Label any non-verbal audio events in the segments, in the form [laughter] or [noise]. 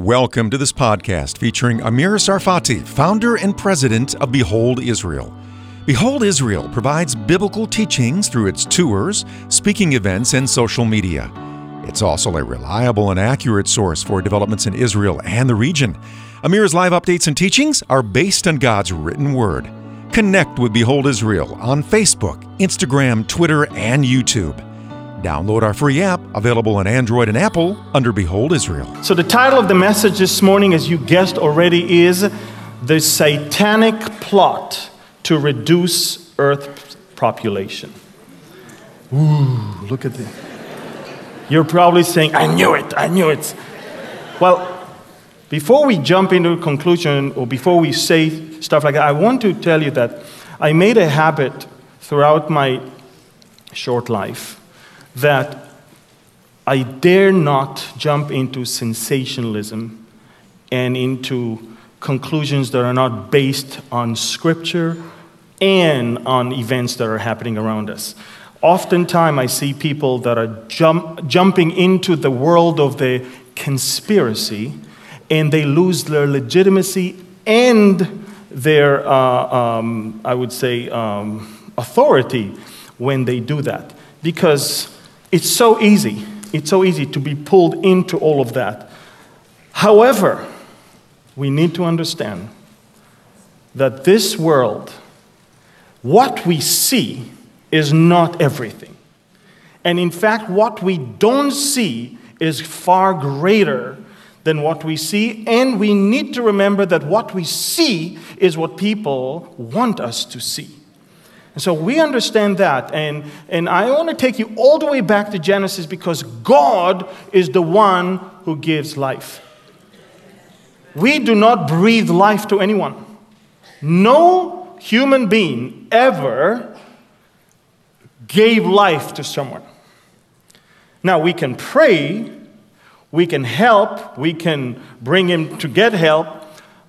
Welcome to this podcast featuring Amir Sarfati, founder and president of Behold Israel. Behold Israel provides biblical teachings through its tours, speaking events, and social media. It's also a reliable and accurate source for developments in Israel and the region. Amir's live updates and teachings are based on God's written word. Connect with Behold Israel on Facebook, Instagram, Twitter, and YouTube. Download our free app available on Android and Apple under Behold Israel. So, the title of the message this morning, as you guessed already, is The Satanic Plot to Reduce Earth Population. Ooh, look at this. You're probably saying, I knew it, I knew it. Well, before we jump into a conclusion or before we say stuff like that, I want to tell you that I made a habit throughout my short life that I dare not jump into sensationalism and into conclusions that are not based on scripture and on events that are happening around us. Oftentimes, I see people that are jump, jumping into the world of the conspiracy and they lose their legitimacy and their, uh, um, I would say, um, authority when they do that. Because it's so easy. It's so easy to be pulled into all of that. However, we need to understand that this world, what we see, is not everything. And in fact, what we don't see is far greater than what we see. And we need to remember that what we see is what people want us to see. So we understand that. And, and I want to take you all the way back to Genesis because God is the one who gives life. We do not breathe life to anyone. No human being ever gave life to someone. Now, we can pray, we can help, we can bring him to get help,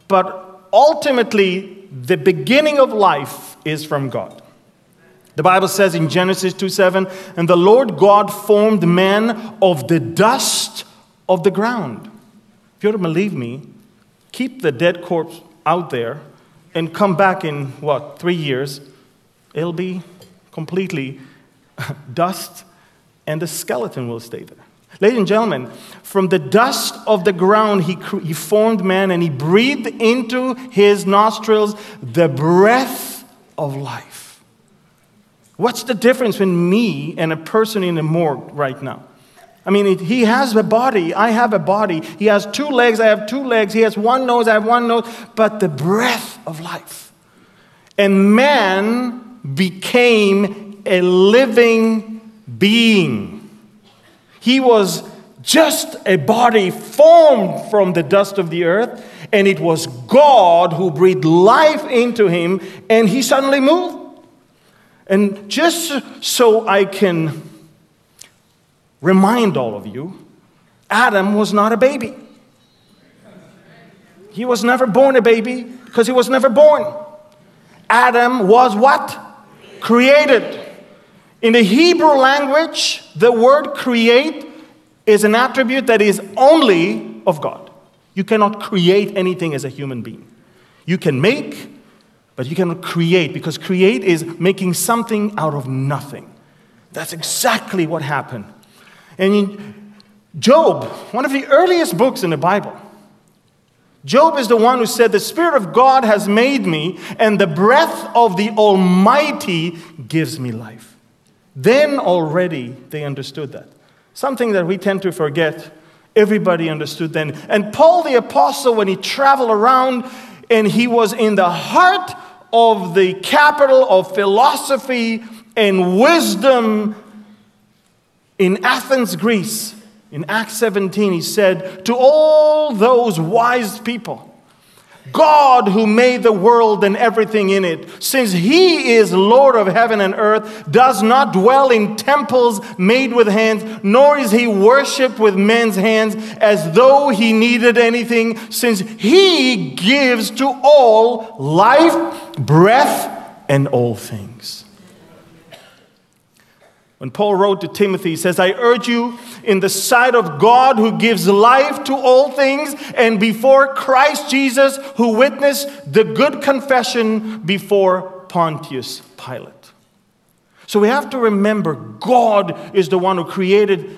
but ultimately, the beginning of life is from God. The Bible says in Genesis 2 7, and the Lord God formed man of the dust of the ground. If you don't believe me, keep the dead corpse out there and come back in what, three years? It'll be completely [laughs] dust and the skeleton will stay there. Ladies and gentlemen, from the dust of the ground, he, he formed man and he breathed into his nostrils the breath of life. What's the difference between me and a person in a morgue right now? I mean, he has a body. I have a body. He has two legs. I have two legs. He has one nose. I have one nose. But the breath of life. And man became a living being. He was just a body formed from the dust of the earth, and it was God who breathed life into him, and he suddenly moved. And just so I can remind all of you, Adam was not a baby. He was never born a baby because he was never born. Adam was what? Created. In the Hebrew language, the word create is an attribute that is only of God. You cannot create anything as a human being. You can make, but you cannot create because create is making something out of nothing. That's exactly what happened. And in Job, one of the earliest books in the Bible, Job is the one who said, The Spirit of God has made me, and the breath of the Almighty gives me life. Then already they understood that. Something that we tend to forget, everybody understood then. And Paul the Apostle, when he traveled around and he was in the heart of the capital of philosophy and wisdom in Athens, Greece. In Acts 17, he said, To all those wise people, God who made the world and everything in it, since he is Lord of heaven and earth, does not dwell in temples made with hands, nor is he worshiped with men's hands as though he needed anything, since he gives to all life, breath, and all things. When Paul wrote to Timothy, he says, I urge you in the sight of God who gives life to all things, and before Christ Jesus who witnessed the good confession before Pontius Pilate. So we have to remember God is the one who created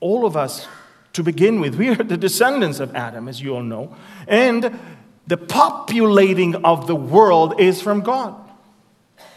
all of us to begin with. We are the descendants of Adam, as you all know. And the populating of the world is from God.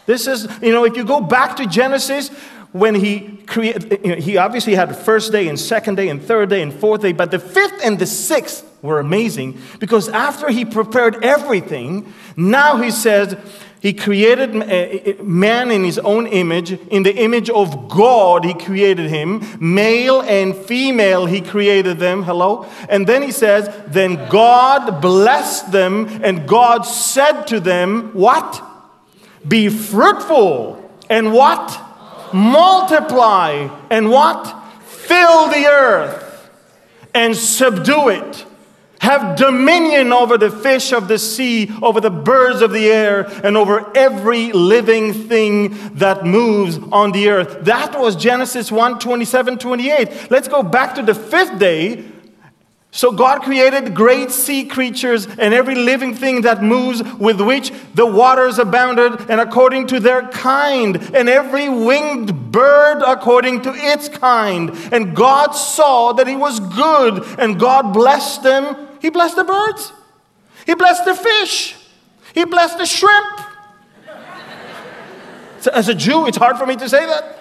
This is, you know, if you go back to Genesis, when he created, you know, he obviously had first day and second day and third day and fourth day, but the fifth and the sixth were amazing because after he prepared everything, now he says he created uh, man in his own image. In the image of God, he created him. Male and female, he created them. Hello? And then he says, Then God blessed them, and God said to them, What? Be fruitful and what? Multiply and what? Fill the earth and subdue it. Have dominion over the fish of the sea, over the birds of the air, and over every living thing that moves on the earth. That was Genesis 1 27 28. Let's go back to the fifth day so God created great sea creatures and every living thing that moves with which the waters abounded and according to their kind and every winged bird according to its kind. And God saw that it was good and God blessed them. He blessed the birds. He blessed the fish. He blessed the shrimp. As a Jew, it's hard for me to say that.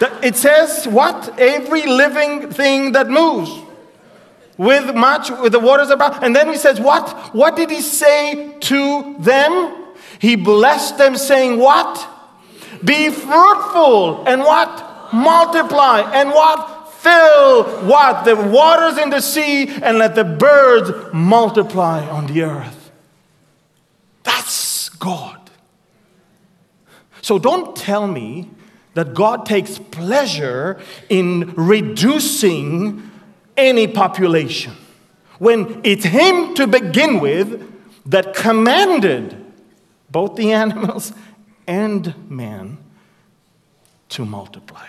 It says what? Every living thing that moves. With much, with the waters about. And then he says, What? What did he say to them? He blessed them, saying, What? Be fruitful and what? Multiply and what? Fill what? The waters in the sea and let the birds multiply on the earth. That's God. So don't tell me that God takes pleasure in reducing any population when it's Him to begin with that commanded both the [laughs] animals and man to multiply.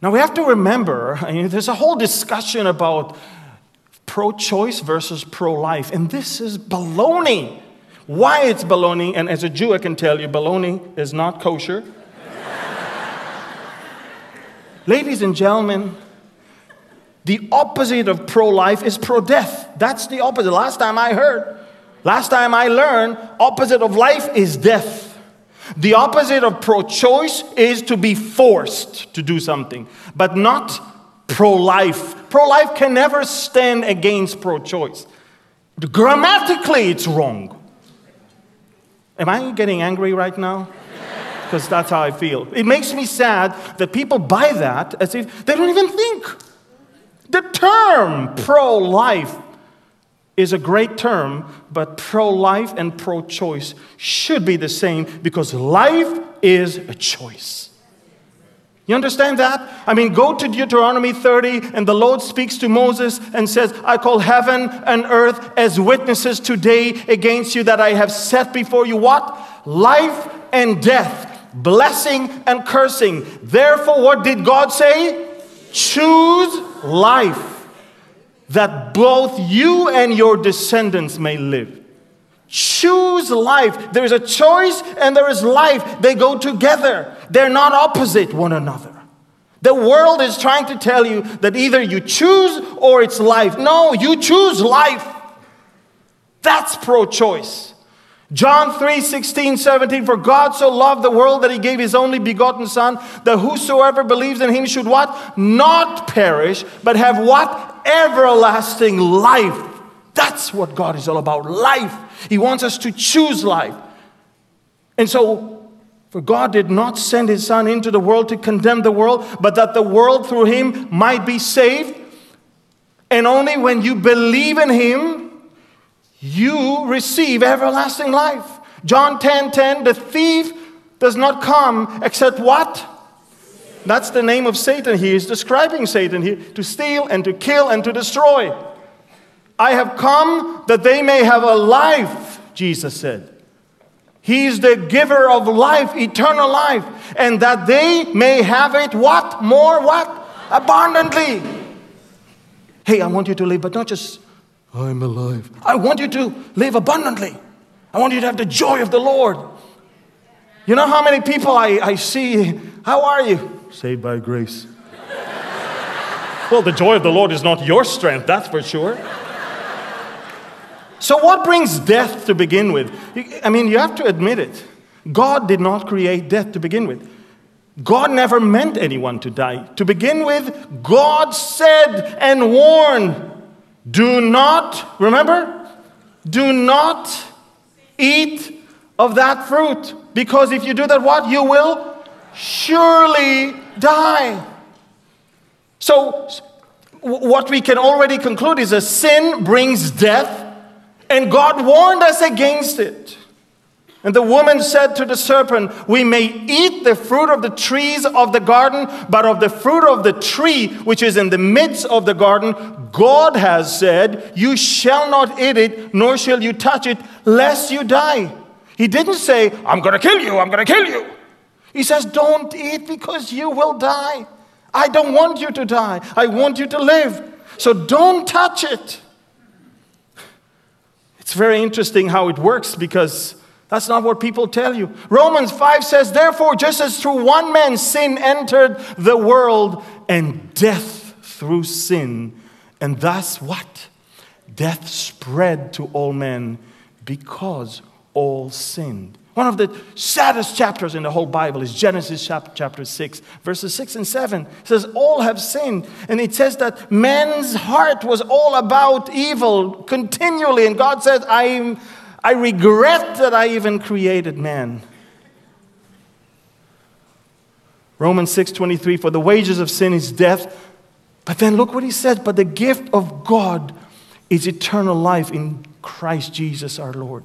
Now we have to remember, I mean, there's a whole discussion about pro choice versus pro life, and this is baloney. Why it's baloney, and as a Jew, I can tell you, baloney is not kosher. [laughs] Ladies and gentlemen, the opposite of pro life is pro death. That's the opposite. Last time I heard, last time I learned, opposite of life is death. The opposite of pro choice is to be forced to do something, but not pro life. Pro life can never stand against pro choice. Grammatically, it's wrong. Am I getting angry right now? Because that's how I feel. It makes me sad that people buy that as if they don't even think. The term pro life is a great term, but pro life and pro choice should be the same because life is a choice. You understand that? I mean, go to Deuteronomy 30, and the Lord speaks to Moses and says, I call heaven and earth as witnesses today against you that I have set before you what? Life and death, blessing and cursing. Therefore, what did God say? Choose life, that both you and your descendants may live. Choose life. There is a choice and there is life. They go together, they're not opposite one another. The world is trying to tell you that either you choose or it's life. No, you choose life. That's pro choice. John 3 16, 17. For God so loved the world that he gave his only begotten Son, that whosoever believes in him should what? Not perish, but have what? Everlasting life. That's what God is all about life. He wants us to choose life. And so, for God did not send his Son into the world to condemn the world, but that the world through him might be saved. And only when you believe in him, you receive everlasting life. John 10 10, the thief does not come except what? That's the name of Satan. He is describing Satan here to steal and to kill and to destroy. I have come that they may have a life, Jesus said. He's the giver of life, eternal life, and that they may have it what? More what? Abundantly. Hey, I want you to live, but not just, I'm alive. I want you to live abundantly. I want you to have the joy of the Lord. You know how many people I, I see, how are you? Saved by grace. well, the joy of the Lord is not your strength, that's for sure. So, what brings death to begin with? I mean, you have to admit it. God did not create death to begin with. God never meant anyone to die. To begin with, God said and warned do not, remember? Do not eat of that fruit. Because if you do that, what? You will surely die. So, what we can already conclude is a sin brings death and God warned us against it. And the woman said to the serpent, We may eat the fruit of the trees of the garden, but of the fruit of the tree which is in the midst of the garden, God has said, You shall not eat it, nor shall you touch it, lest you die. He didn't say, I'm going to kill you, I'm going to kill you. He says, Don't eat because you will die. I don't want you to die, I want you to live. So don't touch it. It's very interesting how it works because that's not what people tell you. Romans 5 says, Therefore, just as through one man sin entered the world, and death through sin, and thus what? Death spread to all men because all sinned. One of the saddest chapters in the whole Bible is Genesis chapter 6, verses 6 and 7. It says, All have sinned. And it says that man's heart was all about evil continually. And God said, I, I regret that I even created man. Romans 6:23 for the wages of sin is death but then look what he says but the gift of God is eternal life in Christ Jesus our Lord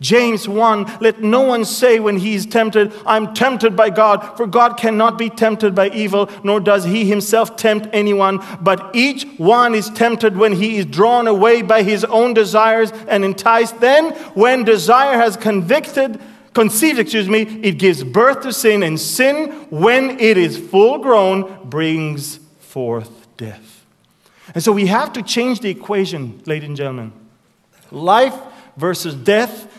James 1 Let no one say when he is tempted, I'm tempted by God, for God cannot be tempted by evil, nor does he himself tempt anyone. But each one is tempted when he is drawn away by his own desires and enticed. Then, when desire has convicted, conceived, excuse me, it gives birth to sin, and sin, when it is full grown, brings forth death. And so we have to change the equation, ladies and gentlemen. Life versus death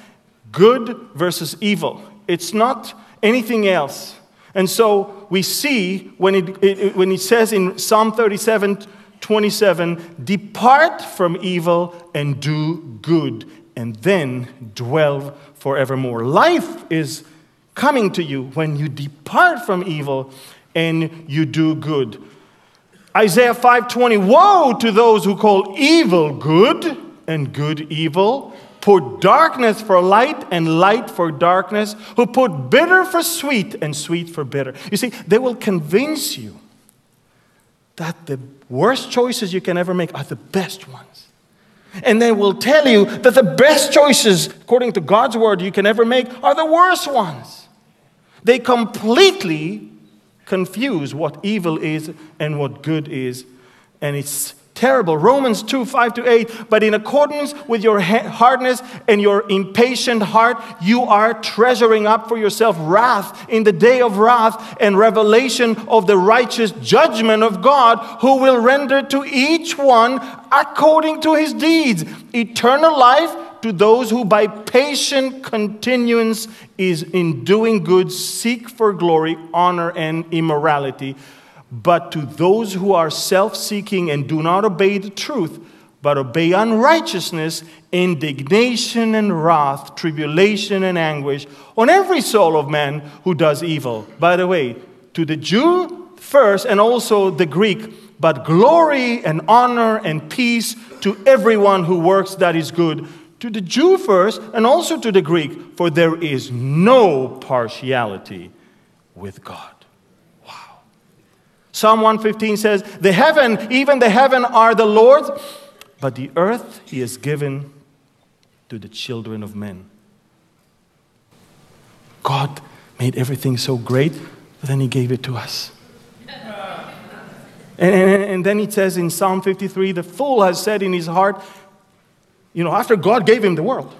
good versus evil. It's not anything else. And so we see when it, it, when it says in Psalm 37 27, depart from evil and do good, and then dwell forevermore. Life is coming to you when you depart from evil and you do good. Isaiah 5:20 Woe to those who call evil good and good evil put darkness for light and light for darkness, who put bitter for sweet and sweet for bitter. You see, they will convince you that the worst choices you can ever make are the best ones. And they will tell you that the best choices, according to God's word, you can ever make are the worst ones. They completely confuse what evil is and what good is. And it's terrible. Romans 2 5 to 8. But in accordance with your hardness and your impatient heart, you are treasuring up for yourself wrath in the day of wrath and revelation of the righteous judgment of God, who will render to each one according to his deeds eternal life to those who by patient continuance is in doing good seek for glory, honor, and immorality but to those who are self seeking and do not obey the truth, but obey unrighteousness, indignation and wrath, tribulation and anguish on every soul of man who does evil. By the way, to the Jew first and also the Greek, but glory and honor and peace to everyone who works that is good. To the Jew first and also to the Greek, for there is no partiality with God. Psalm 115 says, The heaven, even the heaven, are the Lord's, but the earth he has given to the children of men. God made everything so great, but then he gave it to us. [laughs] And, and, and, then he says in Psalm 53 the fool has said in his heart, you know, after God gave him the world,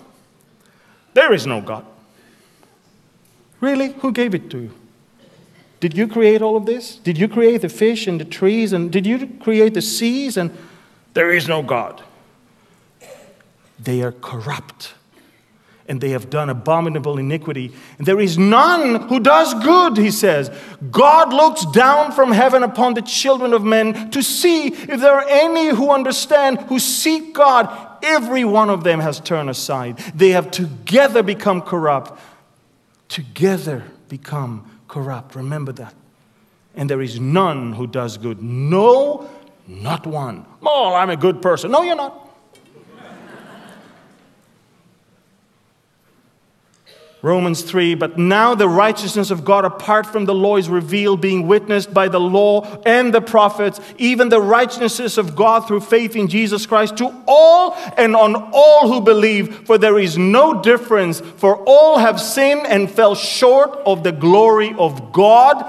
there is no God. Really? Who gave it to you? Did you create all of this? Did you create the fish and the trees? And did you create the seas? And there is no God. They are corrupt and they have done abominable iniquity. And there is none who does good, he says. God looks down from heaven upon the children of men to see if there are any who understand, who seek God. Every one of them has turned aside. They have together become corrupt. Together become corrupt. Remember that. And there is none who does good. No, not one. Oh, I'm a good person. No, you're not. Romans 3, but now the righteousness of God apart from the law is revealed, being witnessed by the law and the prophets, even the righteousness of God through faith in Jesus Christ to all and on all who believe, for there is no difference, for all have sinned and fell short of the glory of God,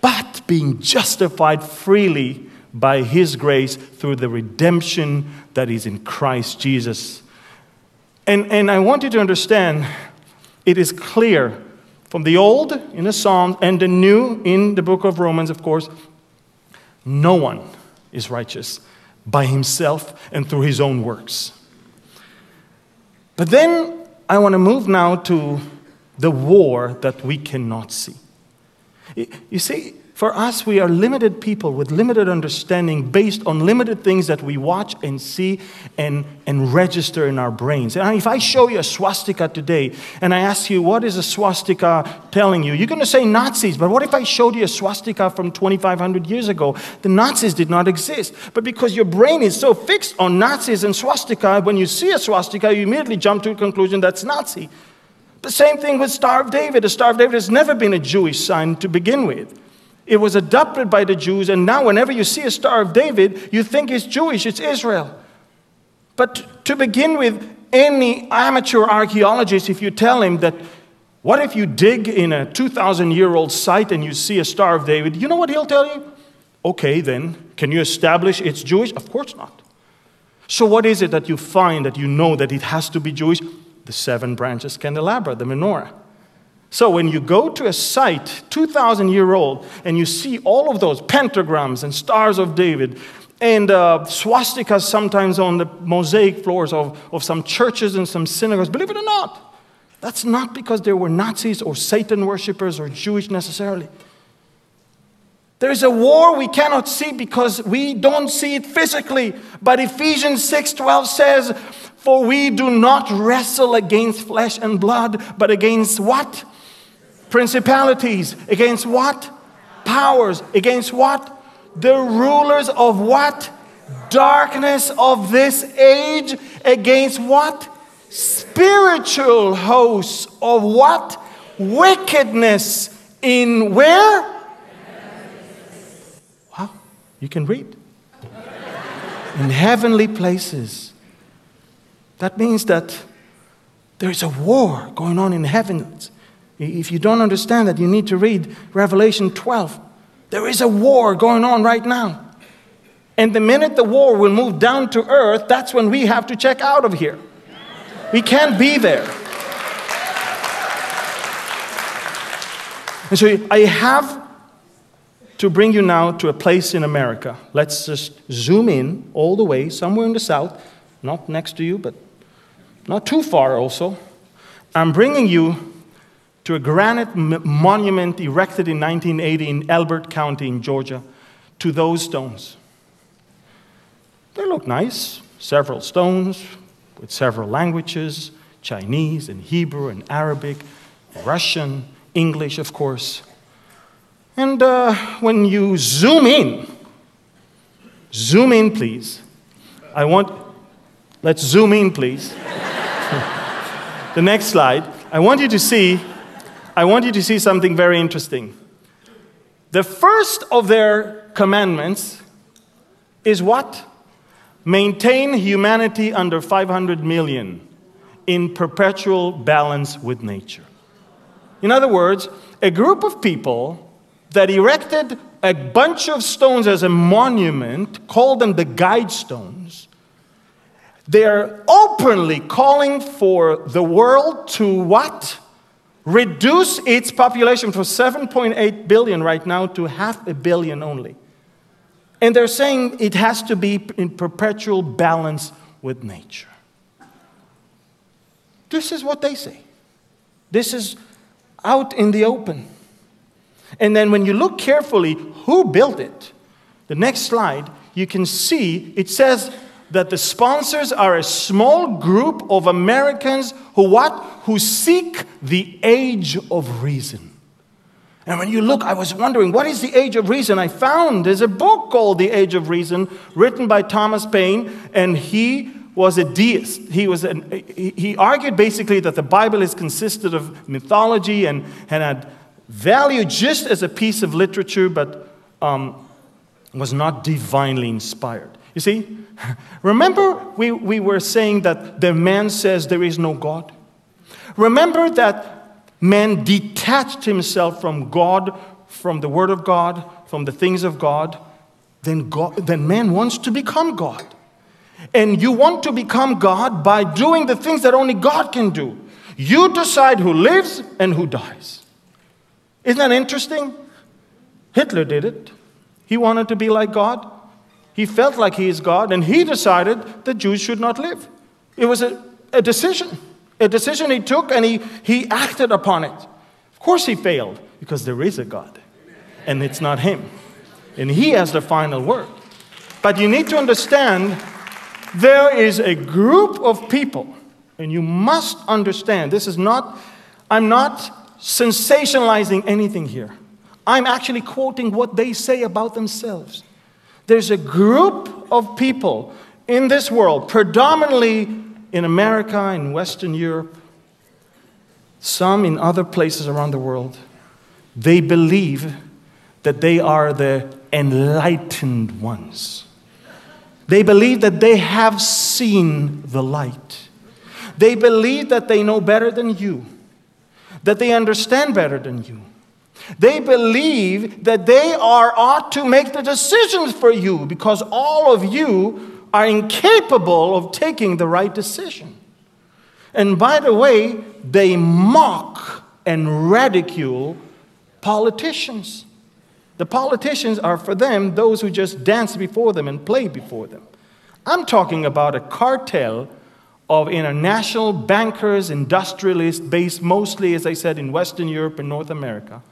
but being justified freely by his grace through the redemption that is in Christ Jesus. And, and I want you to understand it is clear from the old in the Psalms and the new in the book of Romans, of course, no one is righteous by himself and through his own works. But then I want to move now to the war that we cannot see. You see, for us, we are limited people with limited understanding based on limited things that we watch and see and, and register in our brains. And if I show you a swastika today and I ask you, what is a swastika telling you? You're going to say Nazis, but what if I showed you a swastika from 2,500 years ago? The Nazis did not exist. But because your brain is so fixed on Nazis and swastika, when you see a swastika, you immediately jump to a conclusion that's Nazi. The same thing with Star of David. The Star of David has never been a Jewish sign to begin with. It was adopted by the Jews, and now whenever you see a Star of David, you think it's Jewish, it's Israel. But to begin with, any amateur archaeologist, if you tell him that, what if you dig in a 2,000 year old site and you see a Star of David, you know what he'll tell you? Okay, then, can you establish it's Jewish? Of course not. So, what is it that you find that you know that it has to be Jewish? The seven branches candelabra, the menorah. So when you go to a site 2,000 year old and you see all of those pentagrams and stars of David and uh, swastikas sometimes on the mosaic floors of, of some churches and some synagogues, believe it or not, that's not because there were Nazis or Satan worshippers or Jewish necessarily. There's a war we cannot see because we don't see it physically. But Ephesians 6:12 says, "For we do not wrestle against flesh and blood, but against what? Principalities. Against what? Powers. Against what? The rulers of what? Darkness of this age. Against what? Spiritual hosts of what? Wickedness in where? Wow, you can read. In heavenly places. That means that there's a war going on in heavens if you don't understand that, you need to read Revelation 12. There is a war going on right now. And the minute the war will move down to earth, that's when we have to check out of here. We can't be there. And so I have to bring you now to a place in America. Let's just zoom in all the way, somewhere in the south, not next to you, but not too far also. I'm bringing you to a granite monument erected in 1980 in Elbert County in Georgia to those stones. They look nice, several stones with several languages Chinese and Hebrew and Arabic, Russian, English, of course. And uh, when you zoom in, zoom in, please. I want, let's zoom in, please. [laughs] the next slide. I want you to see I want you to see something very interesting. The first of their commandments is what? Maintain humanity under 500 million in perpetual balance with nature. In other words, a group of people that erected a bunch of stones as a monument, called them the guide stones, they're openly calling for the world to what? Reduce its population from 7.8 billion right now to half a billion only. And they're saying it has to be in perpetual balance with nature. This is what they say. This is out in the open. And then when you look carefully, who built it? The next slide, you can see it says that the sponsors are a small group of Americans who what? Who seek the age of reason. And when you look, I was wondering, what is the age of reason? I found there's a book called The Age of Reason, written by Thomas Paine, and he was a deist. He, was an, he argued basically that the Bible is consisted of mythology and, and had value just as a piece of literature, but um, was not divinely inspired. You see, remember we, we were saying that the man says there is no God? Remember that man detached himself from God, from the Word of God, from the things of God? Then, God, then man wants to become God. And you want to become God by doing the things that only God can do. You decide who lives and who dies. Isn't that interesting? Hitler did it. He wanted to be like God. He felt like he is God, and he decided that Jews should not live. It was a, a decision, a decision he took, and he, he acted upon it. Of course, he failed because there is a God, and it's not him. And he has the final word. But you need to understand there is a group of people, and you must understand this is not, I'm not sensationalizing anything here. I'm actually quoting what they say about themselves. There's a group of people in this world, predominantly in America and Western Europe, some in other places around the world, they believe that they are the enlightened ones. They believe that they have seen the light. They believe that they know better than you, that they understand better than you. They believe that they are ought to make the decisions for you because all of you are incapable of taking the right decision. And by the way, they mock and ridicule politicians. The politicians are for them those who just dance before them and play before them. I'm talking about a cartel of international bankers, industrialists, based mostly, as I said, in Western Europe and North America.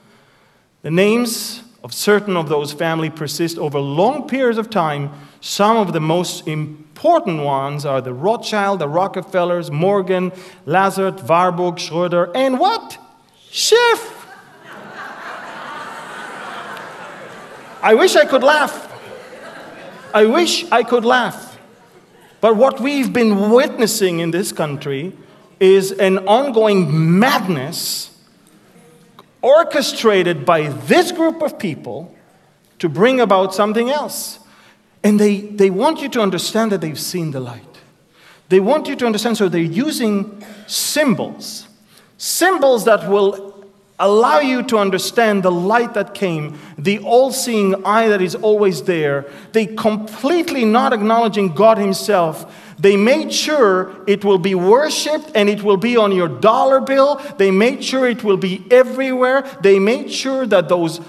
The names of certain of those families persist over long periods of time. Some of the most important ones are the Rothschild, the Rockefellers, Morgan, Lazard, Warburg, Schroeder, and what? Schiff. I wish I could laugh. I wish I could laugh. But what we've been witnessing in this country is an ongoing madness orchestrated by this group of people to bring about something else. And they, they want you to understand that they've seen the light. They want you to understand, so they're using symbols. Symbols that will allow you to understand the light that came, the all seeing eye that is always there. They completely not acknowledging God Himself. They made sure it will be worshiped and it will be on your dollar bill. They made sure it will be everywhere. They made sure that those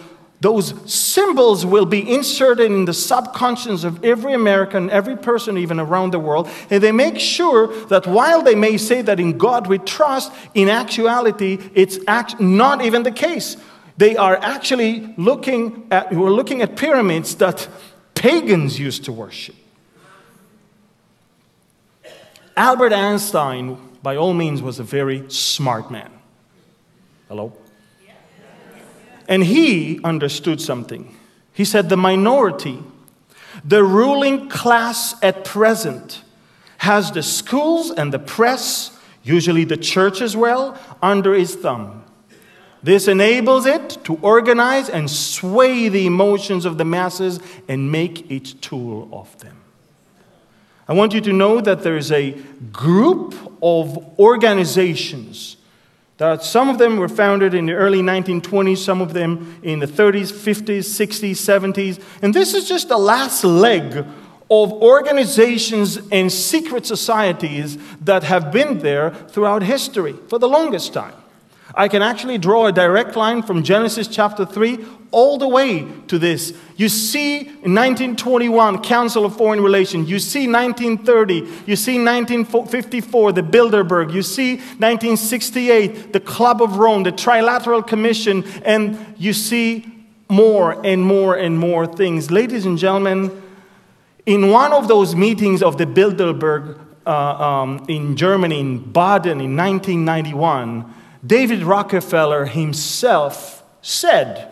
those symbols will be inserted in the subconscious of every American, every person, even around the world. And they make sure that while they may say that in God we trust, in actuality, it's act- not even the case. They are actually looking at, we're looking at pyramids that pagans used to worship. Albert Einstein, by all means, was a very smart man. Hello? And he understood something. He said, The minority, the ruling class at present, has the schools and the press, usually the church as well, under its thumb. This enables it to organize and sway the emotions of the masses and make its tool of them. I want you to know that there is a group of organizations that some of them were founded in the early 1920s, some of them in the 30s, 50s, 60s, 70s. And this is just the last leg of organizations and secret societies that have been there throughout history for the longest time. I can actually draw a direct line from Genesis chapter 3 all the way to this. You see in 1921, Council of Foreign Relations. You see 1930. You see 1954, the Bilderberg. You see 1968, the Club of Rome, the Trilateral Commission. And you see more and more and more things. Ladies and gentlemen, in one of those meetings of the Bilderberg uh, um, in Germany, in Baden in 1991, David Rockefeller himself said,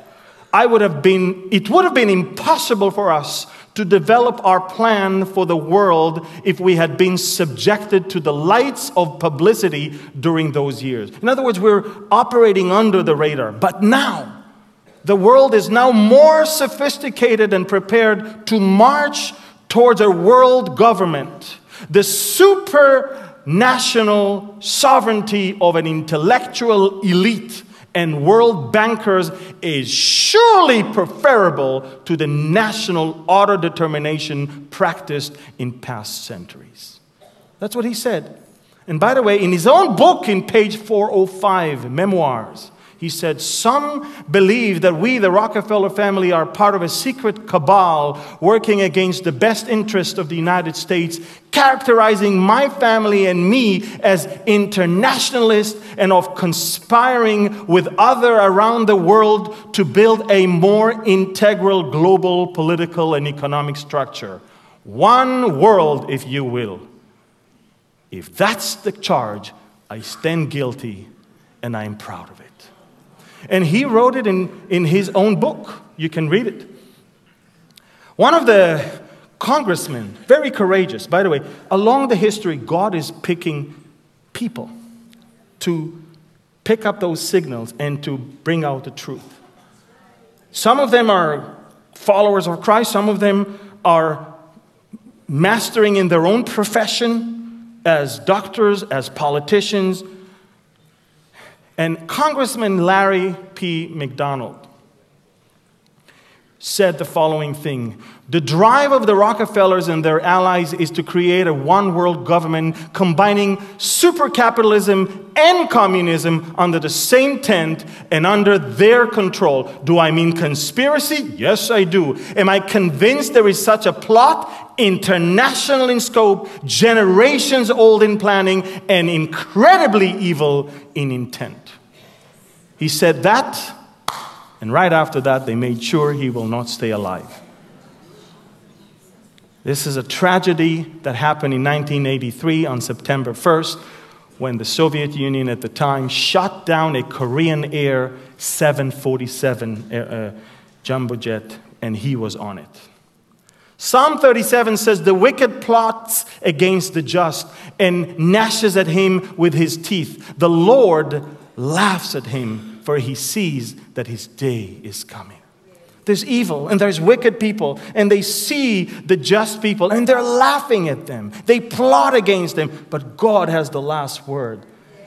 I would have been, it would have been impossible for us to develop our plan for the world if we had been subjected to the lights of publicity during those years. In other words, we're operating under the radar. But now, the world is now more sophisticated and prepared to march towards a world government. The supranational sovereignty of an intellectual elite and world bankers is surely preferable to the national auto determination practiced in past centuries. That's what he said. And by the way, in his own book, in page 405, Memoirs, he said, Some believe that we, the Rockefeller family, are part of a secret cabal working against the best interest of the United States, characterizing my family and me as internationalists and of conspiring with other around the world to build a more integral global political and economic structure. One world, if you will. If that's the charge, I stand guilty and I am proud of it. And he wrote it in, in his own book. You can read it. One of the congressmen, very courageous, by the way, along the history, God is picking people to pick up those signals and to bring out the truth. Some of them are followers of Christ, some of them are mastering in their own profession as doctors, as politicians, and Congressman Larry P. McDonald said the following thing The drive of the Rockefellers and their allies is to create a one world government combining super capitalism and communism under the same tent and under their control. Do I mean conspiracy? Yes, I do. Am I convinced there is such a plot? International in scope, generations old in planning, and incredibly evil in intent. He said that, and right after that, they made sure he will not stay alive. This is a tragedy that happened in 1983 on September 1st when the Soviet Union at the time shot down a Korean Air 747 uh, uh, jumbo jet, and he was on it. Psalm 37 says, The wicked plots against the just and gnashes at him with his teeth. The Lord laughs at him, for he sees that his day is coming. There's evil and there's wicked people, and they see the just people and they're laughing at them. They plot against them, but God has the last word.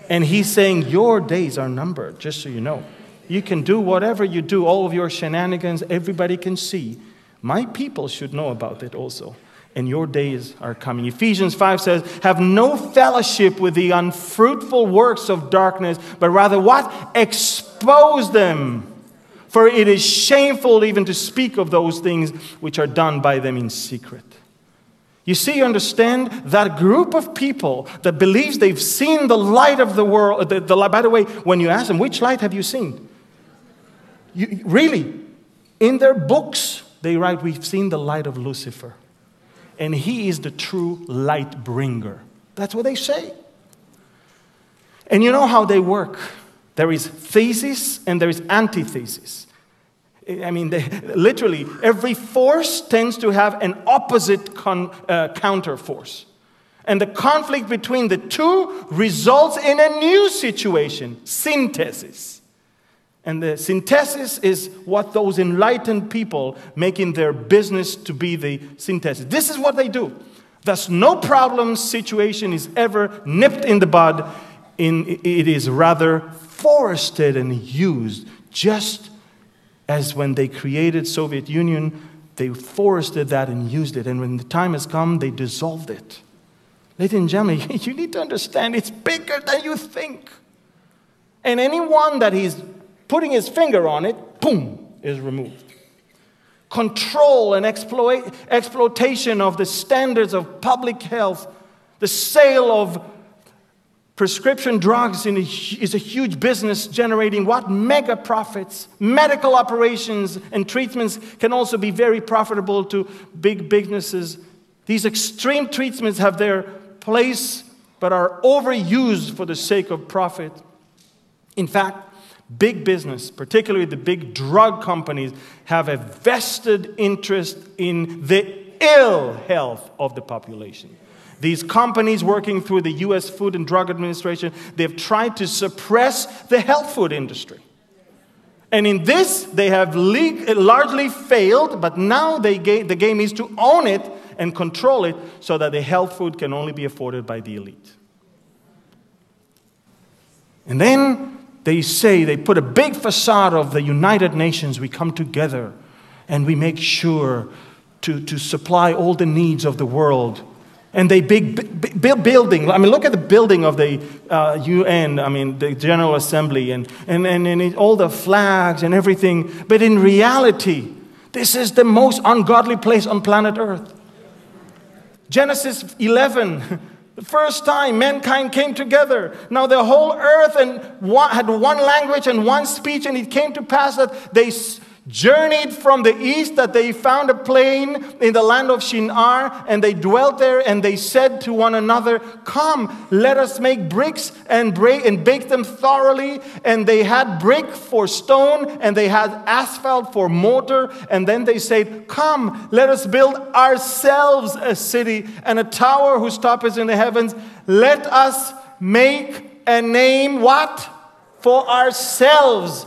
And He's saying, Your days are numbered, just so you know. You can do whatever you do, all of your shenanigans, everybody can see. My people should know about it also and your days are coming. Ephesians 5 says, Have no fellowship with the unfruitful works of darkness, but rather what? Expose them. For it is shameful even to speak of those things which are done by them in secret. You see, you understand that group of people that believes they've seen the light of the world. The, the, by the way, when you ask them, which light have you seen? You, really, in their books, they write, We've seen the light of Lucifer and he is the true light bringer. That's what they say. And you know how they work there is thesis and there is antithesis. I mean, they, literally, every force tends to have an opposite con, uh, counter force. And the conflict between the two results in a new situation synthesis. And the synthesis is what those enlightened people making their business to be the synthesis. This is what they do. Thus, no problem situation is ever nipped in the bud. In, it is rather forested and used, just as when they created Soviet Union, they forested that and used it. And when the time has come, they dissolved it. Ladies and gentlemen, [laughs] you need to understand it's bigger than you think. And anyone that he's putting his finger on it, boom, is removed. Control and exploit, exploitation of the standards of public health, the sale of prescription drugs a, is a huge business generating what? Mega profits. Medical operations and treatments can also be very profitable to big businesses. These extreme treatments have their place but are overused for the sake of profit. In fact, big business, particularly the big drug companies, have a vested interest in the ill health of the population. These companies working through the US Food and Drug Administration, they've tried to suppress the health food industry. And in this, they have largely failed, but now they the game is to own it and control it so that the health food can only be afforded by the elite. And then they say, they put a big facade of the United Nations. We come together and we make sure to, to supply all the needs of the world. And they big, big building. I mean, look at the building of the uh, UN. I mean, the General Assembly and, and, and, and all the flags and everything. But in reality, this is the most ungodly place on planet Earth. Genesis 11 [laughs] the first time mankind came together. Now the whole earth and one, had one language and one speech, and it came to pass that they journeyed from the east that they found a plain in the land of Shinar and they dwelt there and they said to one another come let us make bricks and break and bake them thoroughly. And they had brick for stone and they had asphalt for mortar. And then they said come let us build ourselves a city and a tower whose top is in the heavens. Let us make a name what? For ourselves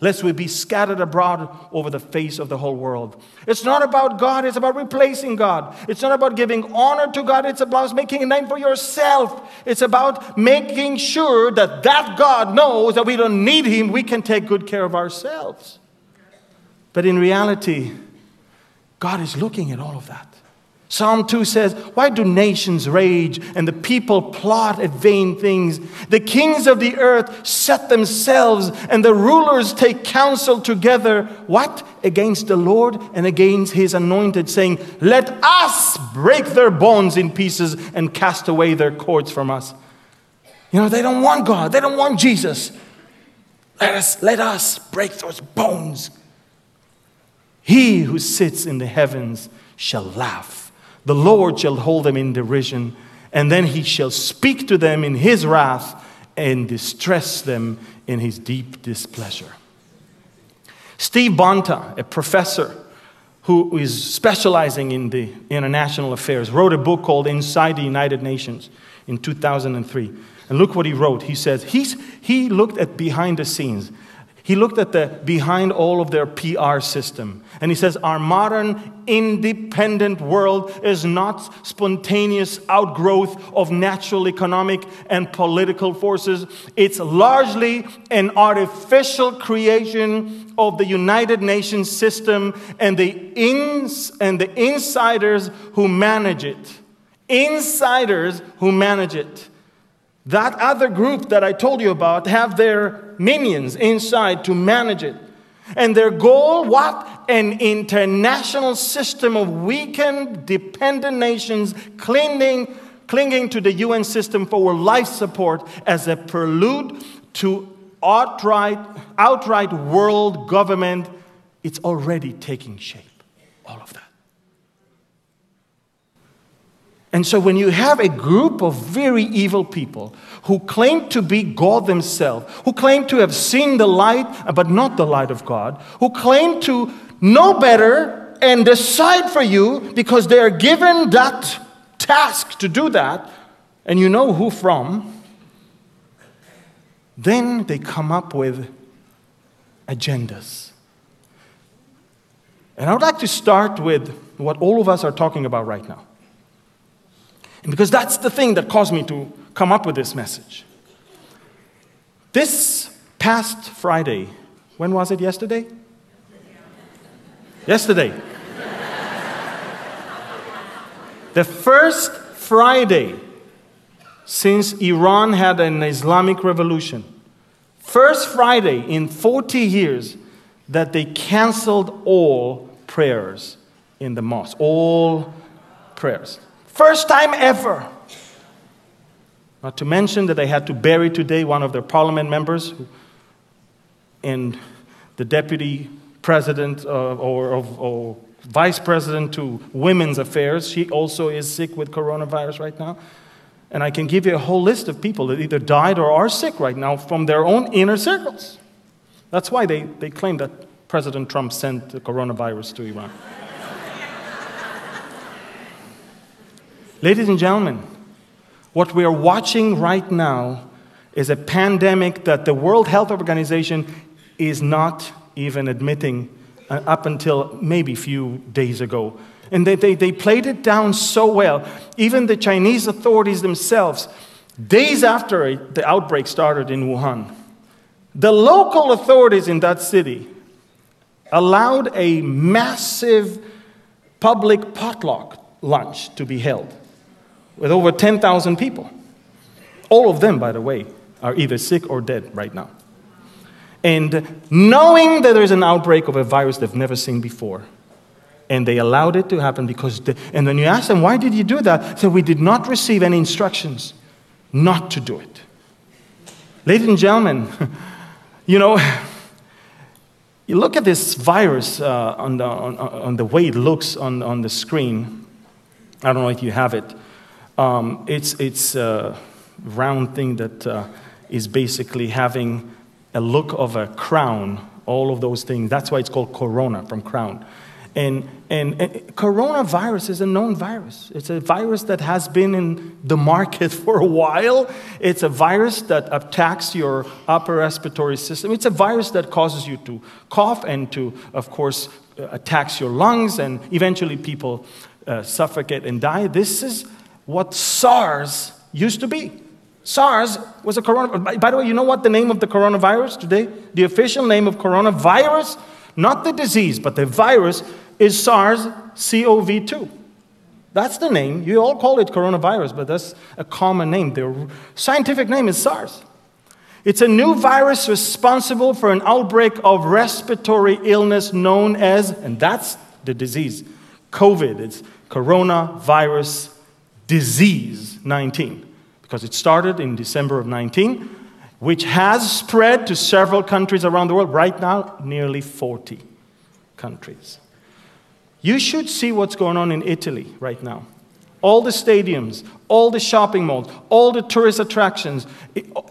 lest we be scattered abroad over the face of the whole world. It's not about God, it's about replacing God. It's not about giving honor to God, it's about making a name for yourself. It's about making sure that that God knows that we don't need Him, we can take good care of ourselves. But in reality, God is looking at all of that. Psalm 2 says, Why do nations rage and the people plot at vain things? The kings of the earth set themselves and the rulers take counsel together. What? Against the Lord and against his anointed, saying, Let us break their bones in pieces and cast away their cords from us. You know, they don't want God, they don't want Jesus. Let us, let us break those bones. He who sits in the heavens shall laugh the Lord shall hold them in derision, and then he shall speak to them in his wrath and distress them in his deep displeasure. Steve Bonta, a professor who is specializing in the international affairs, wrote a book called Inside the United Nations in 2003. And look what he wrote. He says he's, he looked at behind the scenes. He looked at the behind all of their PR system. And he says, Our modern independent world is not spontaneous outgrowth of natural economic and political forces. It's largely an artificial creation of the United Nations system and the, ins- and the insiders who manage it. Insiders who manage it. That other group that I told you about have their minions inside to manage it. And their goal, what? An international system of weakened, dependent nations clinging, clinging to the UN system for life support as a prelude to outright, outright world government. It's already taking shape, all of that. And so, when you have a group of very evil people who claim to be God themselves, who claim to have seen the light, but not the light of God, who claim to know better and decide for you because they are given that task to do that, and you know who from, then they come up with agendas. And I would like to start with what all of us are talking about right now. Because that's the thing that caused me to come up with this message. This past Friday, when was it yesterday? Yesterday. the first Friday since Iran had an Islamic revolution, First Friday in 40 years that they canceled all prayers in the mosque. All prayers. First time ever. Not to mention that they had to bury today one of their parliament members and the deputy president uh, or, or, or vice president to women's affairs. She also is sick with coronavirus right now. And I can give you a whole list of people that either died or are sick right now from their own inner circles. That's why they, they claim that President Trump sent the coronavirus to Iran. Ladies and gentlemen, what we are watching right now is a pandemic that the World Health Organization is not even admitting uh, up until maybe a few days ago. And they, they, they played it down so well. Even the Chinese authorities themselves, days after the outbreak started in Wuhan, the local authorities in that city allowed a massive public potluck lunch to be held with over 10,000 people. All of them, by the way, are either sick or dead right now. And knowing that there's an outbreak of a virus they've never seen before, and they allowed it to happen because, the, and when you ask them, why did you do that? So we did not receive any instructions not to do it. Ladies and gentlemen, [laughs] you know, [laughs] you look at this virus uh, on, the, on, on, the way it looks on, on the screen. I don't know if you have it. Um, it's, it's a round thing that uh, is basically having a look of a crown, all of those things. That's why it's called corona from crown. And, and, and, coronavirus is a known virus. It's a virus that has been in the market [laughs] for a while. It's a virus that attacks your upper respiratory system. It's a virus that causes you to cough and to, of course, uh, attacks your lungs, and eventually people uh, suffocate and die. This is what SARS used to be. SARS was a coronavirus. By the way, you know what the name of the coronavirus today? The official name of coronavirus? Not the disease, but the virus is SARS CoV 2. That's the name. You all call it coronavirus, but that's a common name. The scientific name is SARS. It's a new virus responsible for an outbreak of respiratory illness known as, and that's the disease, COVID. It's coronavirus disease 19, because it started in December of 19, which has spread to several countries around the world. Right now, nearly 40 countries. You should see what's going on in Italy right now. All the stadiums, all the shopping malls, all the tourist attractions,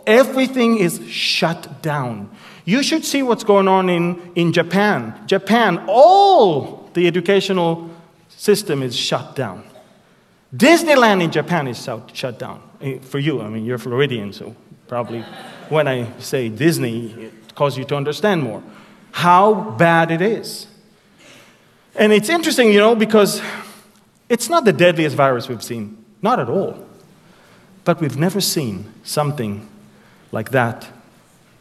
everything is shut down. You should see what's going on in, in Japan. Japan, all the educational system is shut down. Disneyland in Japan is shut down. Eh, for you, I mean, you're Floridian, so probably when I say Disney, it causes you to understand more how bad it is. And it's interesting, you know, because it's not the deadliest virus we've seen, not at all. But we've never seen something like that,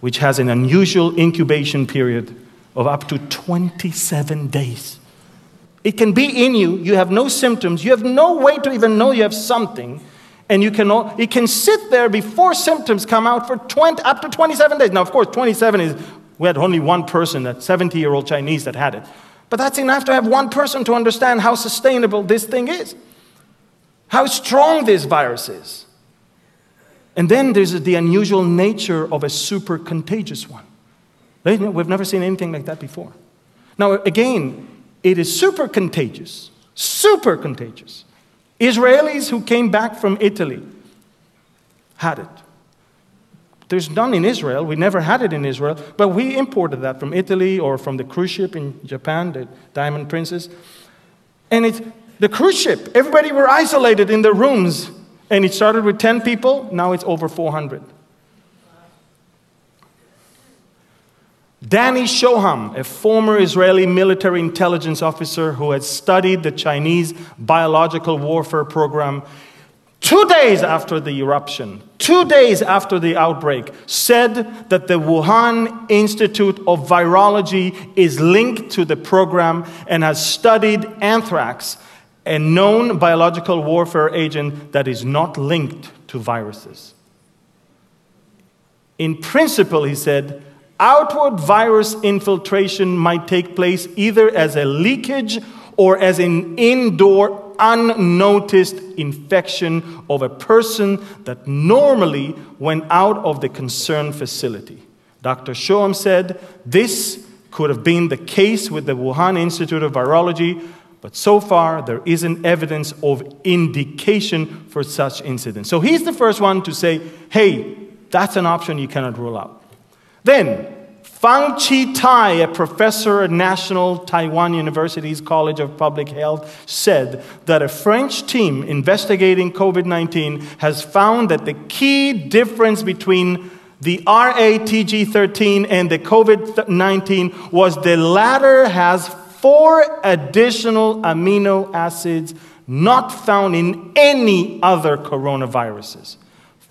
which has an unusual incubation period of up to 27 days. It can be in you, you have no symptoms, you have no way to even know you have something, and you can, it can sit there before symptoms come out for 20, up to 27 days. Now, of course, 27 is, we had only one person, that 70 year old Chinese, that had it. But that's enough to have one person to understand how sustainable this thing is, how strong this virus is. And then there's the unusual nature of a super contagious one. We've never seen anything like that before. Now, again, it is super contagious, super contagious. Israelis who came back from Italy had it. There's none in Israel. We never had it in Israel, but we imported that from Italy or from the cruise ship in Japan, the Diamond Princess. And it's the cruise ship. Everybody were isolated in their rooms, and it started with 10 people, now it's over 400. Danny Shoham, a former Israeli military intelligence officer who had studied the Chinese biological warfare program, two days after the eruption, two days after the outbreak, said that the Wuhan Institute of Virology is linked to the program and has studied anthrax, a known biological warfare agent that is not linked to viruses. In principle, he said, outward virus infiltration might take place either as a leakage or as an indoor unnoticed infection of a person that normally went out of the concerned facility. Dr. Shoham said this could have been the case with the Wuhan Institute of Virology, but so far there isn't evidence of indication for such incidents. So he's the first one to say, hey, that's an option you cannot rule out. Then, Fang Chi Tai, a professor at National Taiwan University's College of Public Health, said that a French team investigating COVID 19 has found that the key difference between the RATG13 and the COVID 19 was the latter has four additional amino acids not found in any other coronaviruses.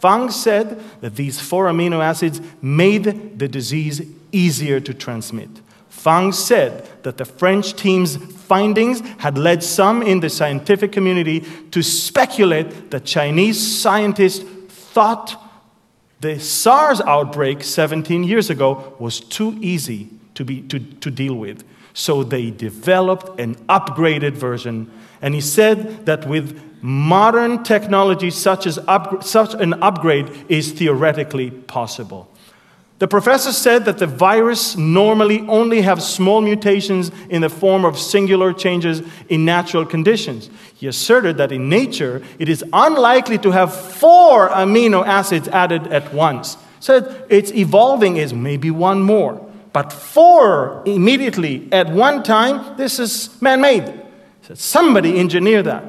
Fang said that these four amino acids made the disease easier to transmit. Fang said that the French team's findings had led some in the scientific community to speculate that Chinese scientists thought the SARS outbreak 17 years ago was too easy to, be, to, to deal with. So they developed an upgraded version. And he said that with modern technology, such, as up, such an upgrade is theoretically possible. The professor said that the virus normally only have small mutations in the form of singular changes in natural conditions. He asserted that in nature, it is unlikely to have four amino acids added at once. Said its evolving is maybe one more, but four immediately at one time, this is man made. Somebody engineered that.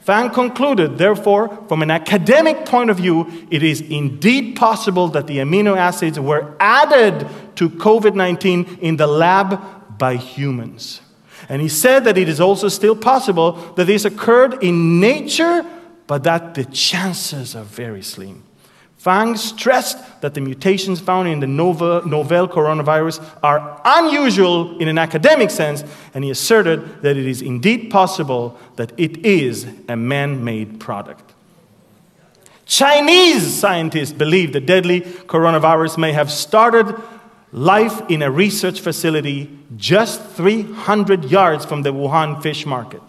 Fang concluded, therefore, from an academic point of view, it is indeed possible that the amino acids were added to COVID 19 in the lab by humans. And he said that it is also still possible that this occurred in nature, but that the chances are very slim. Fang stressed that the mutations found in the novel, novel coronavirus are unusual in an academic sense, and he asserted that it is indeed possible that it is a man made product. Chinese scientists believe the deadly coronavirus may have started life in a research facility just 300 yards from the Wuhan fish market.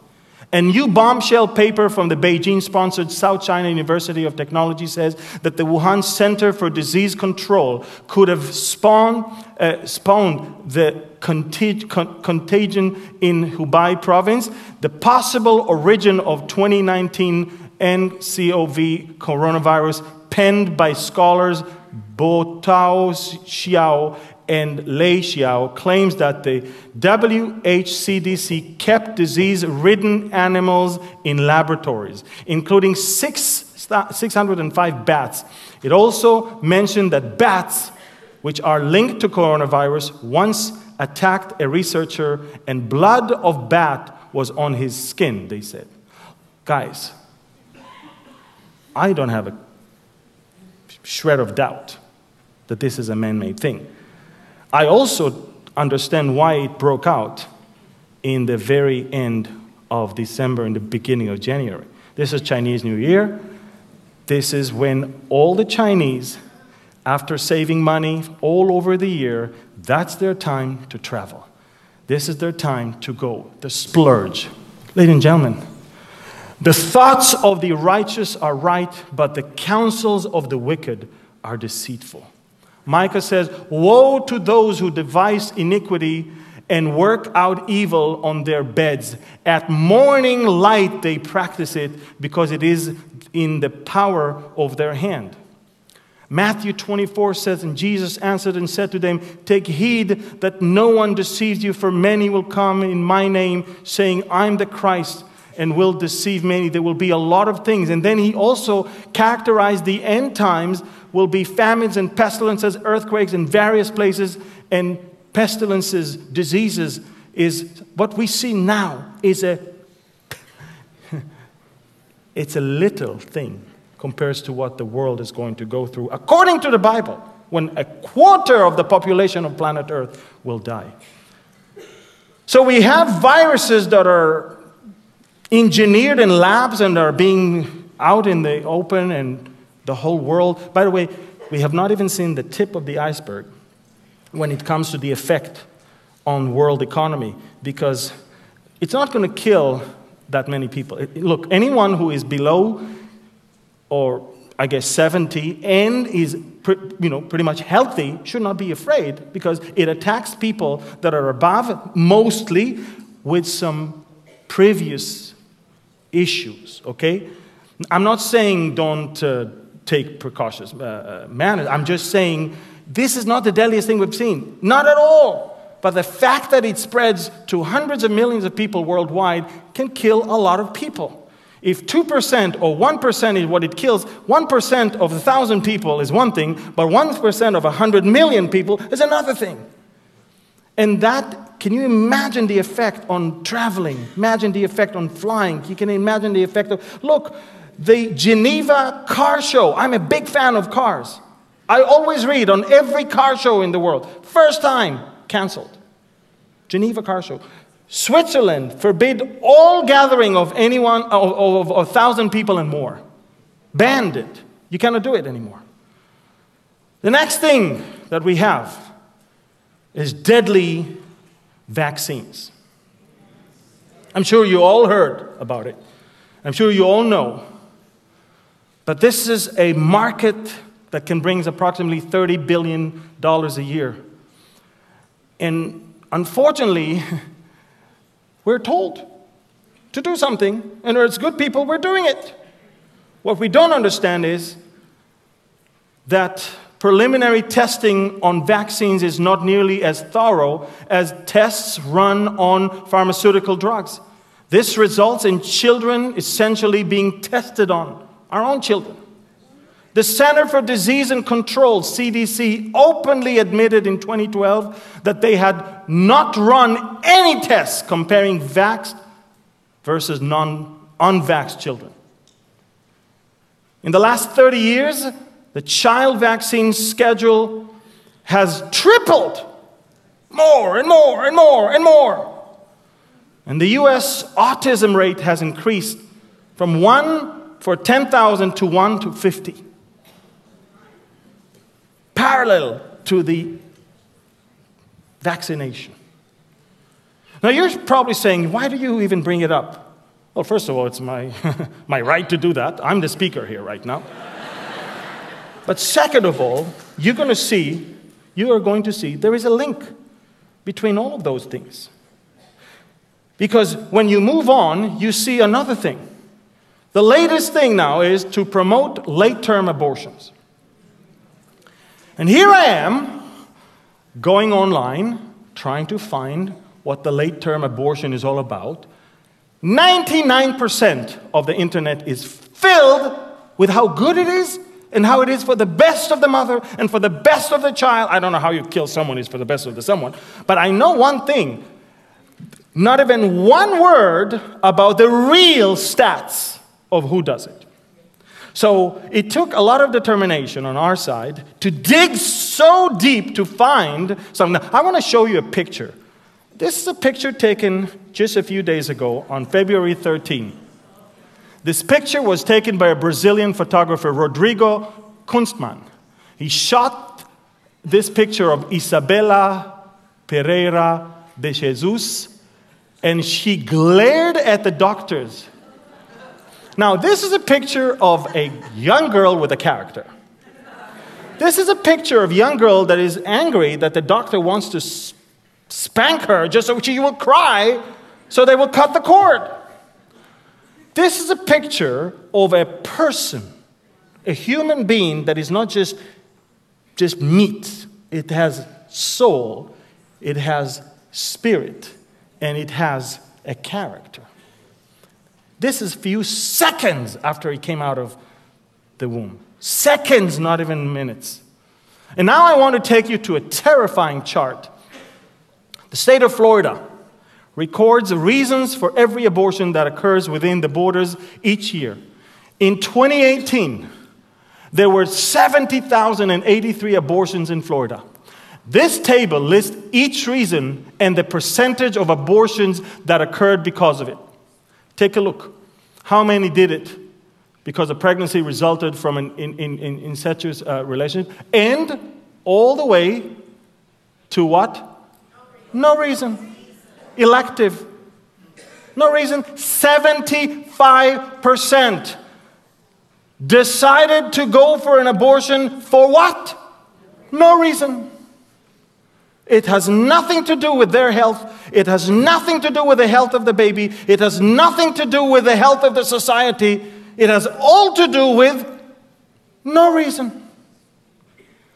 A new bombshell paper from the Beijing sponsored South China University of Technology says that the Wuhan Center for Disease Control could have spawned, uh, spawned the contag con contagion in Hubei province. The possible origin of 2019 NCOV coronavirus, penned by scholars Bo Tao Xiao and Lei Xiao claims that the WHCDC kept disease ridden animals in laboratories, including six, 605 bats. It also mentioned that bats, which are linked to coronavirus, once attacked a researcher, and blood of bat was on his skin, they said. Guys, I don't have a shred of doubt that this is a man made thing. I also understand why it broke out in the very end of December and the beginning of January. This is Chinese New Year. This is when all the Chinese, after saving money all over the year, that's their time to travel. This is their time to go, the splurge. Ladies and gentlemen, the thoughts of the righteous are right, but the counsels of the wicked are deceitful. Micah says, Woe to those who devise iniquity and work out evil on their beds. At morning light they practice it because it is in the power of their hand. Matthew 24 says, And Jesus answered and said to them, Take heed that no one deceives you, for many will come in my name, saying, I'm the Christ, and will deceive many. There will be a lot of things. And then he also characterized the end times will be famines and pestilences, earthquakes in various places, and pestilences, diseases is what we see now is a [laughs] it's a little thing compared to what the world is going to go through. According to the bible when a quarter of the population of planet earth will die. So we have viruses that are engineered in labs and are being out in the open and the whole world. By the way, we have not even seen the tip of the iceberg when it comes to the effect on world economy because it's not going to kill that many people. Look, anyone who is below or I guess 70 and is you know pretty much healthy should not be afraid because it attacks people that are above mostly with some previous issues, okay? I'm not saying don't uh, take precautions, uh, uh, manners. I'm just saying this is not the deadliest thing we've seen. Not at all. But the fact that it spreads to hundreds of millions of people worldwide can kill a lot of people. If 2% or 1% is what it kills, 1% of a 1,000 people is one thing, but 1% of 100 million people is another thing. And that, can you imagine the effect on traveling? Imagine the effect on flying. You can imagine the effect of, look, the Geneva car show. I'm a big fan of cars. I always read on every car show in the world. First time, canceled. Geneva car show. Switzerland forbid all gathering of anyone, of, a thousand people and more. Banned it. You cannot do it anymore. The next thing that we have is deadly vaccines. I'm sure you all heard about it. I'm sure you all know. But this is a market that can bring approximately $30 billion a year. And unfortunately, [laughs] we're told to do something, and as good people, we're doing it. What we don't understand is that preliminary testing on vaccines is not nearly as thorough as tests run on pharmaceutical drugs. This results in children essentially being tested on, our own children. The Center for Disease and Control, CDC, openly admitted in 2012 that they had not run any tests comparing vaxxed versus non unvaxxed children. In the last 30 years, the child vaccine schedule has tripled more and more and more and more. And the US autism rate has increased from 1 for 10,000 to 1 to 50 parallel to the vaccination. Now, you're probably saying, why do you even bring it up? Well, first of all, it's my, [laughs] my right to do that. I'm the speaker here right now. but second of all, you're going to see, you are going to see there is a link between all of those things. Because when you move on, you see another thing. The latest thing now is to promote late term abortions. And here I am going online trying to find what the late term abortion is all about. 99% of the internet is filled with how good it is and how it is for the best of the mother and for the best of the child. I don't know how you kill someone is for the best of the someone, but I know one thing. Not even one word about the real stats of who does it. So it took a lot of determination on our side to dig so deep to find something. I want to show you a picture. This is a picture taken just a few days ago on February 13. This picture was taken by a Brazilian photographer, Rodrigo Kunstmann. He shot this picture of Isabela Pereira de Jesus, and she glared at the doctors now, this is a picture of a young girl with a character. This is a picture of a young girl that is angry that the doctor wants to spank her just so she will cry, so they will cut the cord. This is a picture of a person, a human being that is not just, just meat, it has soul, it has spirit, and it has a character. This is few seconds after he came out of the womb. Seconds, not even minutes. And now I want to take you to a terrifying chart. The state of Florida records reasons for every abortion that occurs within the borders each year. In 2018, there were 70,083 abortions in Florida. This table lists each reason and the percentage of abortions that occurred because of it. Take a look. How many did it because a pregnancy resulted from an in, in, in incestuous uh, relationship, and all the way to what? No reason. Elective. No reason. 75% decided to go for an abortion for what? No reason. It has nothing to do with their health. It has nothing to do with the health of the baby. It has nothing to do with the health of the society. It has all to do with no reason.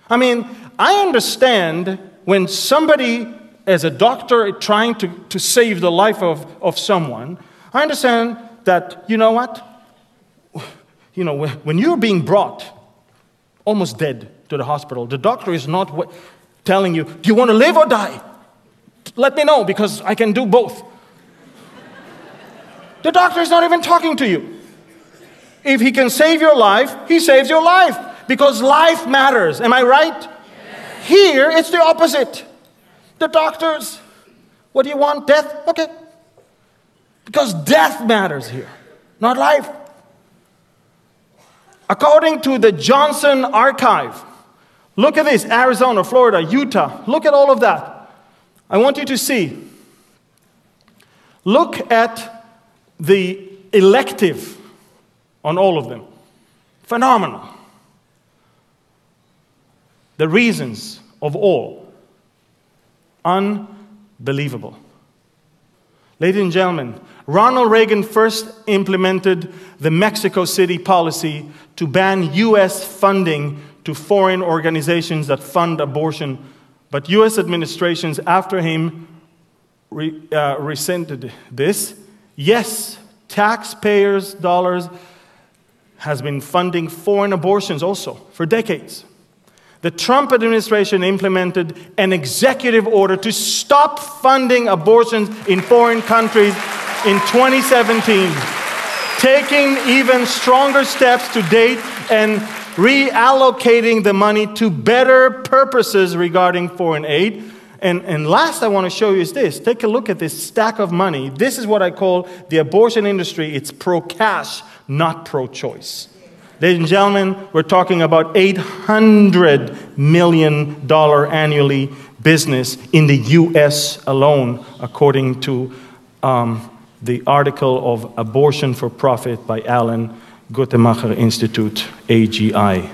I mean, I understand when somebody, as a doctor, trying to, to save the life of, of someone, I understand that, you know what? You know, when you're being brought almost dead to the hospital, the doctor is not telling you, do you want to live or die? Let me know because I can do both. the doctor is not even talking to you. If he can save your life, he saves your life because life matters. Am I right? Here, it's the opposite. The doctors, what do you want? Death? Okay. Because death matters here, not life. According to the Johnston Archive, look at this Arizona, Florida, Utah, look at all of that. I want you to see. Look at the elective on all of them. Phenomenal the reasons of all. Unbelievable. Ladies and gentlemen, Ronald Reagan first implemented the Mexico City policy to ban U.S. funding to foreign organizations that fund abortion, but U.S. administrations after him re, uh, resented this. Yes, taxpayers' dollars has been funding foreign abortions also for decades the Trump administration implemented an executive order to stop funding abortions in foreign countries in 2017, taking even stronger steps to date and reallocating the money to better purposes regarding foreign aid. And, and last, I want to show you is this. Take a look at this stack of money. This is what I call the abortion industry. It's pro cash, not pro choice. Ladies and gentlemen, we're talking about $800 million annually business in the US alone, according to um, the article of Abortion for Profit by Alan Guttmacher Institute, AGI.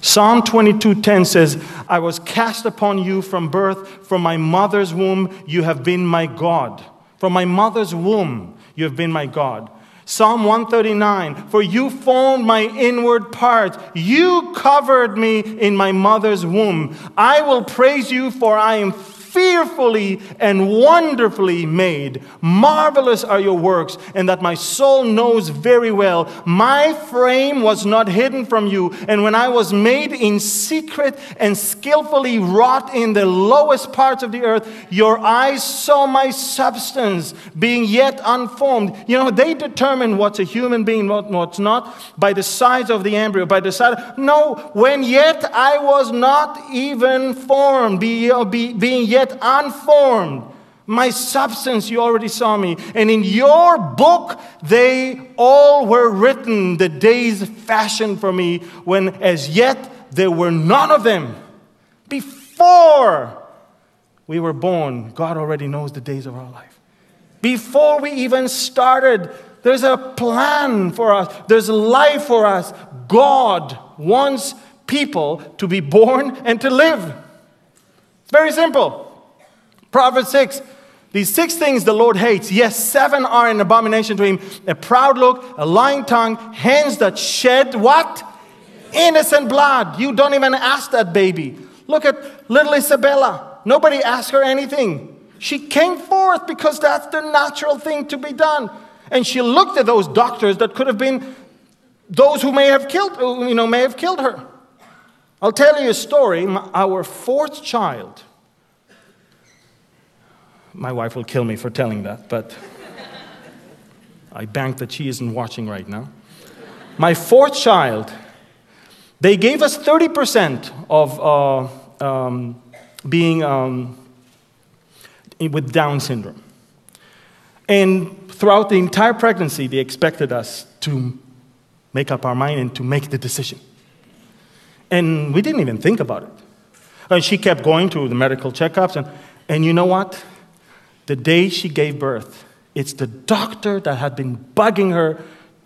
Psalm 22:10 says, "I was cast upon you from birth, from my mother's womb you have been my God. From my mother's womb you have been my God." Psalm 139 For you formed my inward parts, you covered me in my mother's womb. I will praise you, for I am fearfully and wonderfully made. Marvelous are your works, and that my soul knows very well. My frame was not hidden from you, and when I was made in secret and skillfully wrought in the lowest parts of the earth, your eyes saw my substance being yet unformed. You know, they determine what's a human being, what's not, by the size of the embryo, by the size. No, when yet I was not even formed, be, be, being yet yet unformed. My substance, you already saw me. And in your book, they all were written, the days fashioned for me, when as yet there were none of them. Before we were born, God already knows the days of our life. Before we even started, there's a plan for us, there's life for us. God wants people to be born and to live. It's very simple. Proverbs 6. These six things the Lord hates. Yes, seven are an abomination to him a proud look, a lying tongue, hands that shed what? Innocent blood. You don't even ask that baby. Look at little Isabella. Nobody asked her anything. She came forth because that's the natural thing to be done. And she looked at those doctors that could have been those who may have killed, you know, may have killed her. I'll tell you a story. Our fourth child my wife will kill me for telling that, but I bank that she isn't watching right now. My fourth child, they gave us 30% of uh, um, being um, with Down syndrome. And throughout the entire pregnancy, they expected us to make up our mind and to make the decision. And we didn't even think about it. And she kept going to the medical checkups. And, and you know what? The day she gave birth, it's the doctor that had been bugging her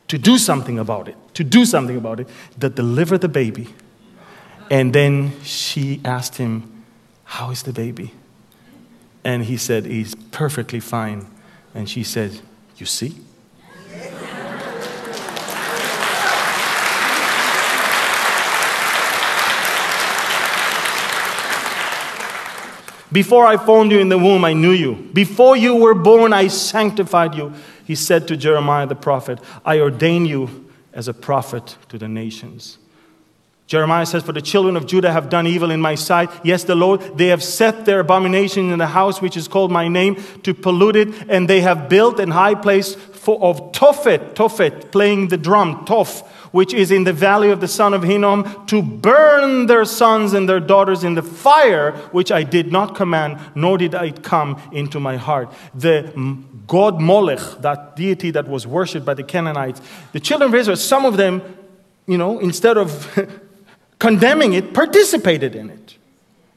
to do something about it, to do something about it, that delivered the baby. And then she asked him, How is the baby? And he said, He's perfectly fine. And she said, You see? Before I formed you in the womb, I knew you. Before you were born, I sanctified you. He said to Jeremiah the prophet, I ordain you as a prophet to the nations. Jeremiah says, For the children of Judah have done evil in my sight. Yes, the Lord, they have set their abomination in the house which is called my name to pollute it, and they have built an high place for, of Tophet, Tophet, playing the drum, Toph, which is in the valley of the son of Hinnom, to burn their sons and their daughters in the fire, which I did not command, nor did it come into my heart. The god Molech, that deity that was worshipped by the Canaanites, the children of Israel, some of them, you know, instead of [laughs] condemning it, participated in it.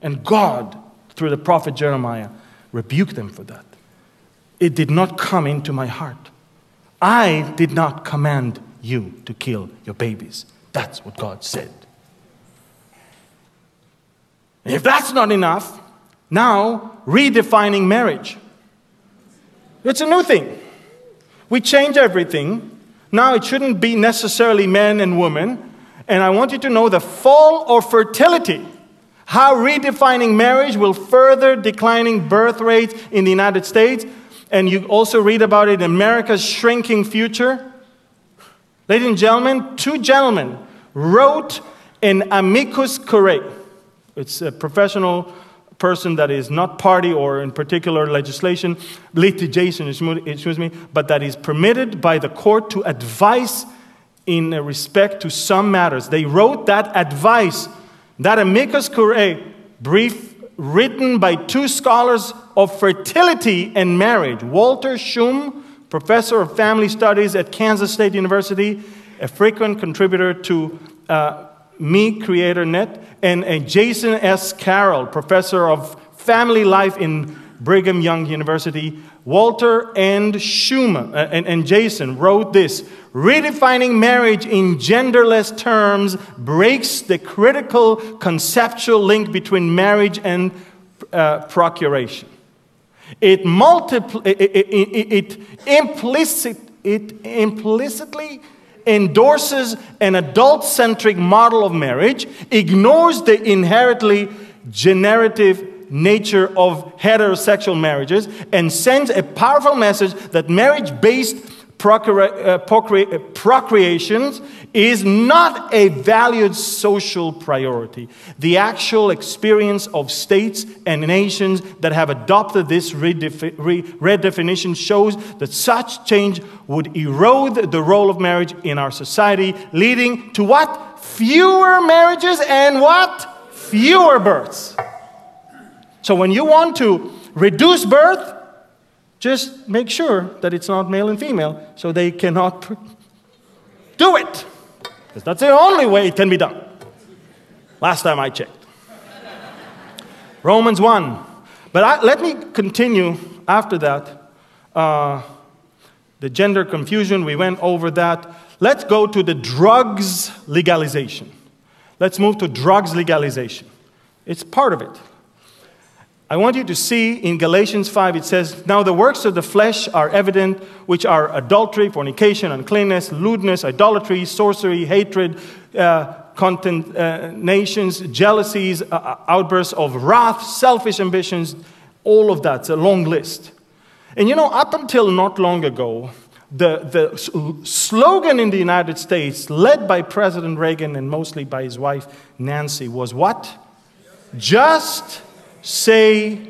And God, through the prophet Jeremiah, rebuked them for that. It did not come into my heart. I did not command you to kill your babies. That's what God said. If that's not enough, now redefining marriage. It's a new thing. We change everything. Now it shouldn't be necessarily men and women. And I want you to know the fall of fertility, how redefining marriage will further declining birth rates in the United States. And you also read about it in America's shrinking future. Ladies and gentlemen, two gentlemen wrote an amicus curiae. It's a professional person that is not party or in particular legislation, litigation, excuse me, but that is permitted by the court to advise in respect to some matters. They wrote that advice, that amicus curiae brief written by two scholars of fertility and marriage, Walter Schumm, professor of family studies at Kansas State University, a frequent contributor to uh, MercatorNet, and a Jason S. Carroll, professor of family life in Brigham Young University. Walter and Schumann uh, and, and Jason wrote this Redefining marriage in genderless terms breaks the critical conceptual link between marriage and uh, procuration. It, it, it, it, implicit, it implicitly endorses an adult centric model of marriage, ignores the inherently generative nature of heterosexual marriages, and sends a powerful message that marriage based uh, uh, procreation is not a valued social priority. The actual experience of states and nations that have adopted this redefi- re- redefinition shows that such change would erode the role of marriage in our society, leading to what? Fewer marriages and what? Fewer births. So when you want to reduce birth, just make sure that it's not male and female so they cannot [laughs] do it. Because that's the only way it can be done. Last time I checked. Romans 1. But I, let me continue after that. Uh, the gender confusion, we went over that. Let's go to the drugs legalization. Let's move to drugs legalization. It's part of it. I want you to see in Galatians 5, it says, Now the works of the flesh are evident, which are adultery, fornication, uncleanness, lewdness, idolatry, sorcery, hatred, uh, jealousies, uh, uh, outbursts of wrath, selfish ambitions, all of that. It's a long list. And you know, up until not long ago, the, the slogan in the United States, led by President Reagan and mostly by his wife Nancy, was what? Just say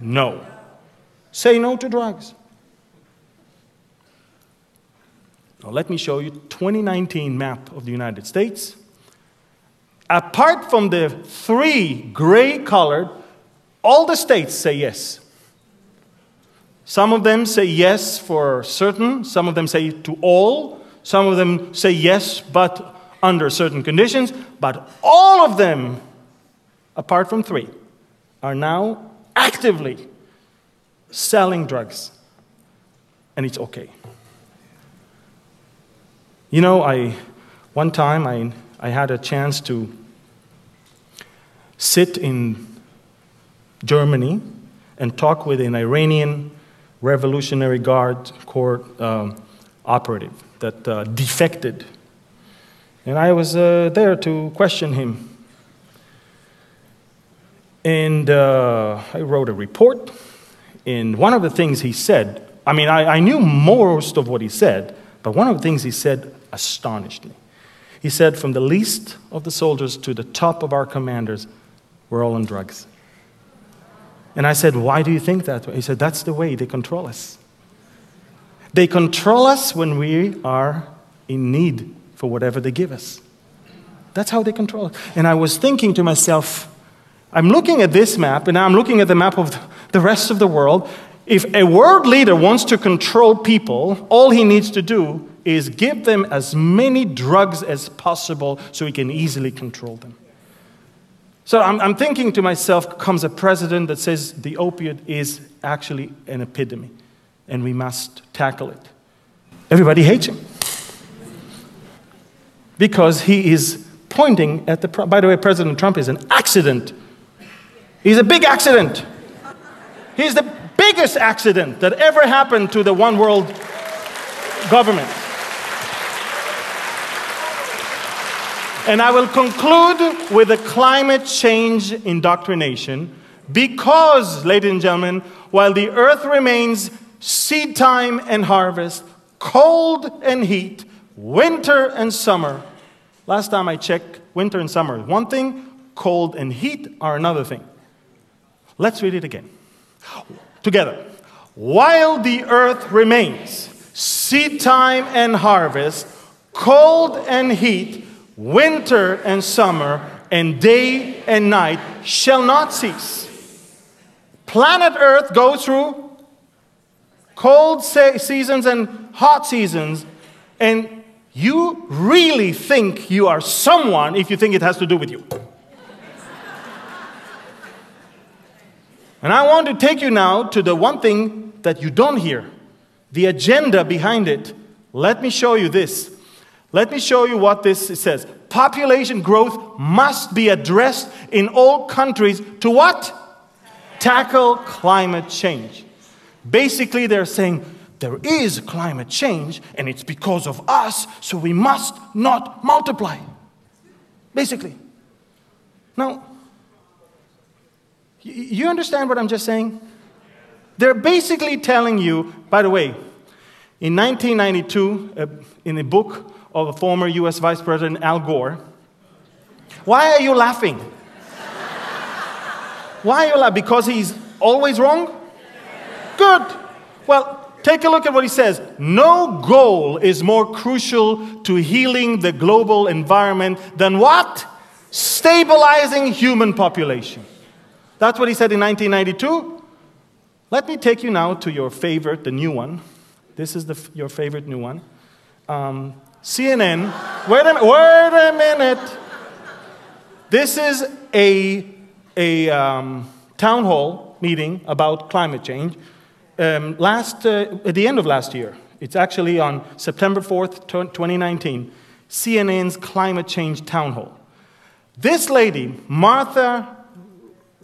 no. Say no to drugs. Now, let me show you 2019 map of the United States. Apart from the three gray colored, all the states say yes. Some of them say yes for certain, some of them say to all, Some of them say yes, but under certain conditions. But all of them, apart from three, are now actively selling drugs. And it's okay. You know, I, one time I, I had a chance to sit in Germany and talk with an Iranian Revolutionary Guard Corps um, operative that uh, defected. And I was uh, there to question him. And uh, I wrote a report. And one of the things he said, I mean, I, I knew most of what he said, but one of the things he said astonished me. He said, From the least of the soldiers to the top of our commanders, we're all on drugs. And I said, Why do you think that? He said, That's the way they control us. They control us when we are in need for whatever they give us. That's how they control us. And I was thinking to myself, I'm looking at this map, and now I'm looking at the map of the rest of the world. If a world leader wants to control people, all he needs to do is give them as many drugs as possible so he can easily control them. So I'm, I'm, thinking to myself comes a president that says the opiate is actually an epidemic and we must tackle it. Everybody hates him because he is pointing at the. By the way, President Trump is an accident. He's a big accident. He's the biggest accident that ever happened to the one world government. And I will conclude with the climate change indoctrination because, ladies and gentlemen, while the earth remains seed time and harvest, cold and heat, winter and summer. Last time I checked, winter and summer one thing, cold and heat are another thing. Let's read it again. Together. While the earth remains, seed time and harvest, cold and heat, winter and summer, and day and night shall not cease. Planet Earth goes through cold se- seasons and hot seasons, and you really think you are someone if you think it has to do with you. And I want to take you now to the one thing that you don't hear the agenda behind it. Let me show you this. Let me show you what this says. Population growth must be addressed in all countries to what? Tackle climate change. Basically, they're saying there is climate change and it's because of us, so we must not multiply. Basically. Now, you understand what I'm just saying? They're basically telling you, by the way, in 1992, uh, in a book of a former US Vice President Al Gore. Why are you laughing? Why are you laughing? Because he's always wrong? Good. Well, take a look at what he says. No goal is more crucial to healing the global environment than what? Stabilizing human population. That's what he said in 1992. Let me take you now to your favorite, the new one. This is the, your favorite new one. Um, CNN, wait a, wait a minute. This is a, a um, town hall meeting about climate change. Um, last, uh, at the end of last year, it's actually on September 4th, 2019, CNN's climate change town hall. This lady, Martha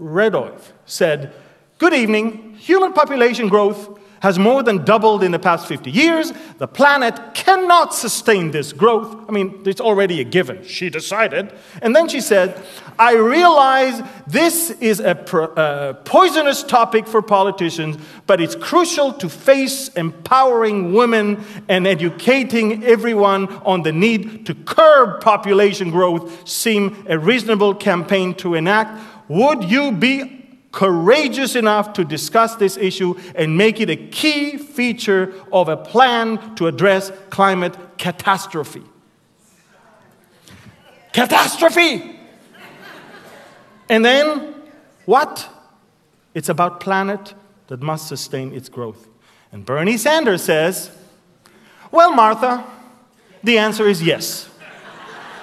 Radloff, said, Good evening, human population growth has more than doubled in the past 50 years. The planet cannot sustain this growth. I mean, it's already a given. She decided. And then she said, I realize this is a pro- poisonous topic for politicians, but it's crucial to face empowering women and educating everyone on the need to curb population growth seem a reasonable campaign to enact. Would you be courageous enough to discuss this issue and make it a key feature of a plan to address climate catastrophe. Catastrophe! And then what? It's about planet that must sustain its growth. And Bernie Sanders says, "Well, Martha, The answer is yes.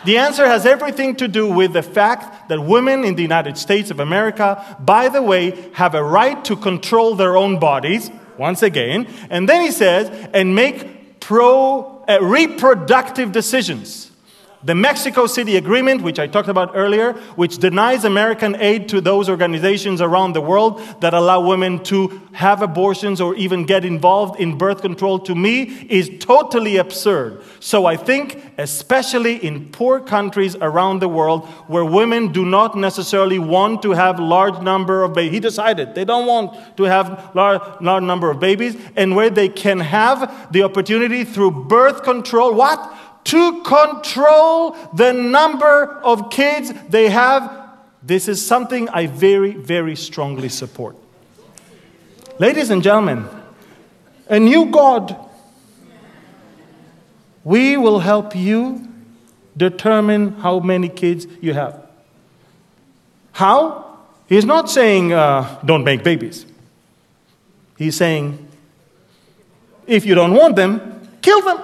The answer has everything to do with the fact that women in the United States of America, by the way, have a right to control their own bodies, once again. And then he says, and make pro, uh, reproductive decisions. The Mexico City Agreement, which I talked about earlier, which denies American aid to those organizations around the world that allow women to have abortions or even get involved in birth control, to me is totally absurd. So I think, especially in poor countries around the world where women do not necessarily want to have large number of babies, he decided they don't want to have large, large number of babies, and where they can have the opportunity through birth control, what? To control the number of kids they have. This is something I very, very strongly support. Ladies and gentlemen, a new God, we will help you determine how many kids you have. How? He's not saying uh, don't make babies. He's saying if you don't want them, kill them.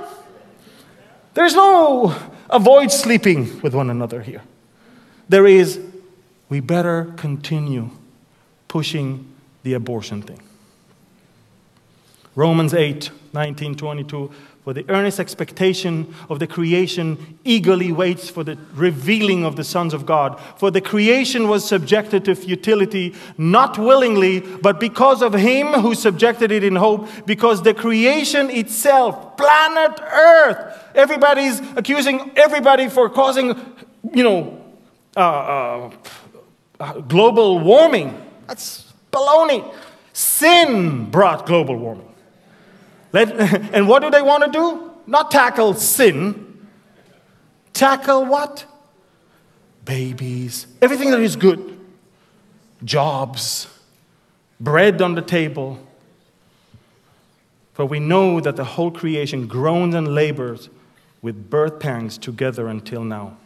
There's no avoid sleeping with one another here. There is, we better continue pushing the abortion thing. Romans 8, 19, 22 for the earnest expectation of the creation eagerly waits for the revealing of the sons of God. For the creation was subjected to futility, not willingly, but because of Him who subjected it in hope, because the creation itself, planet Earth, everybody's accusing everybody for causing, you know, uh, uh, global warming. That's baloney. Sin brought global warming. Let, [laughs] and what do they want to do? Not tackle sin. Tackle what? Babies. Everything that is good. Jobs. Bread on the table. For we know that the whole creation groans and labors with birth pangs together until now.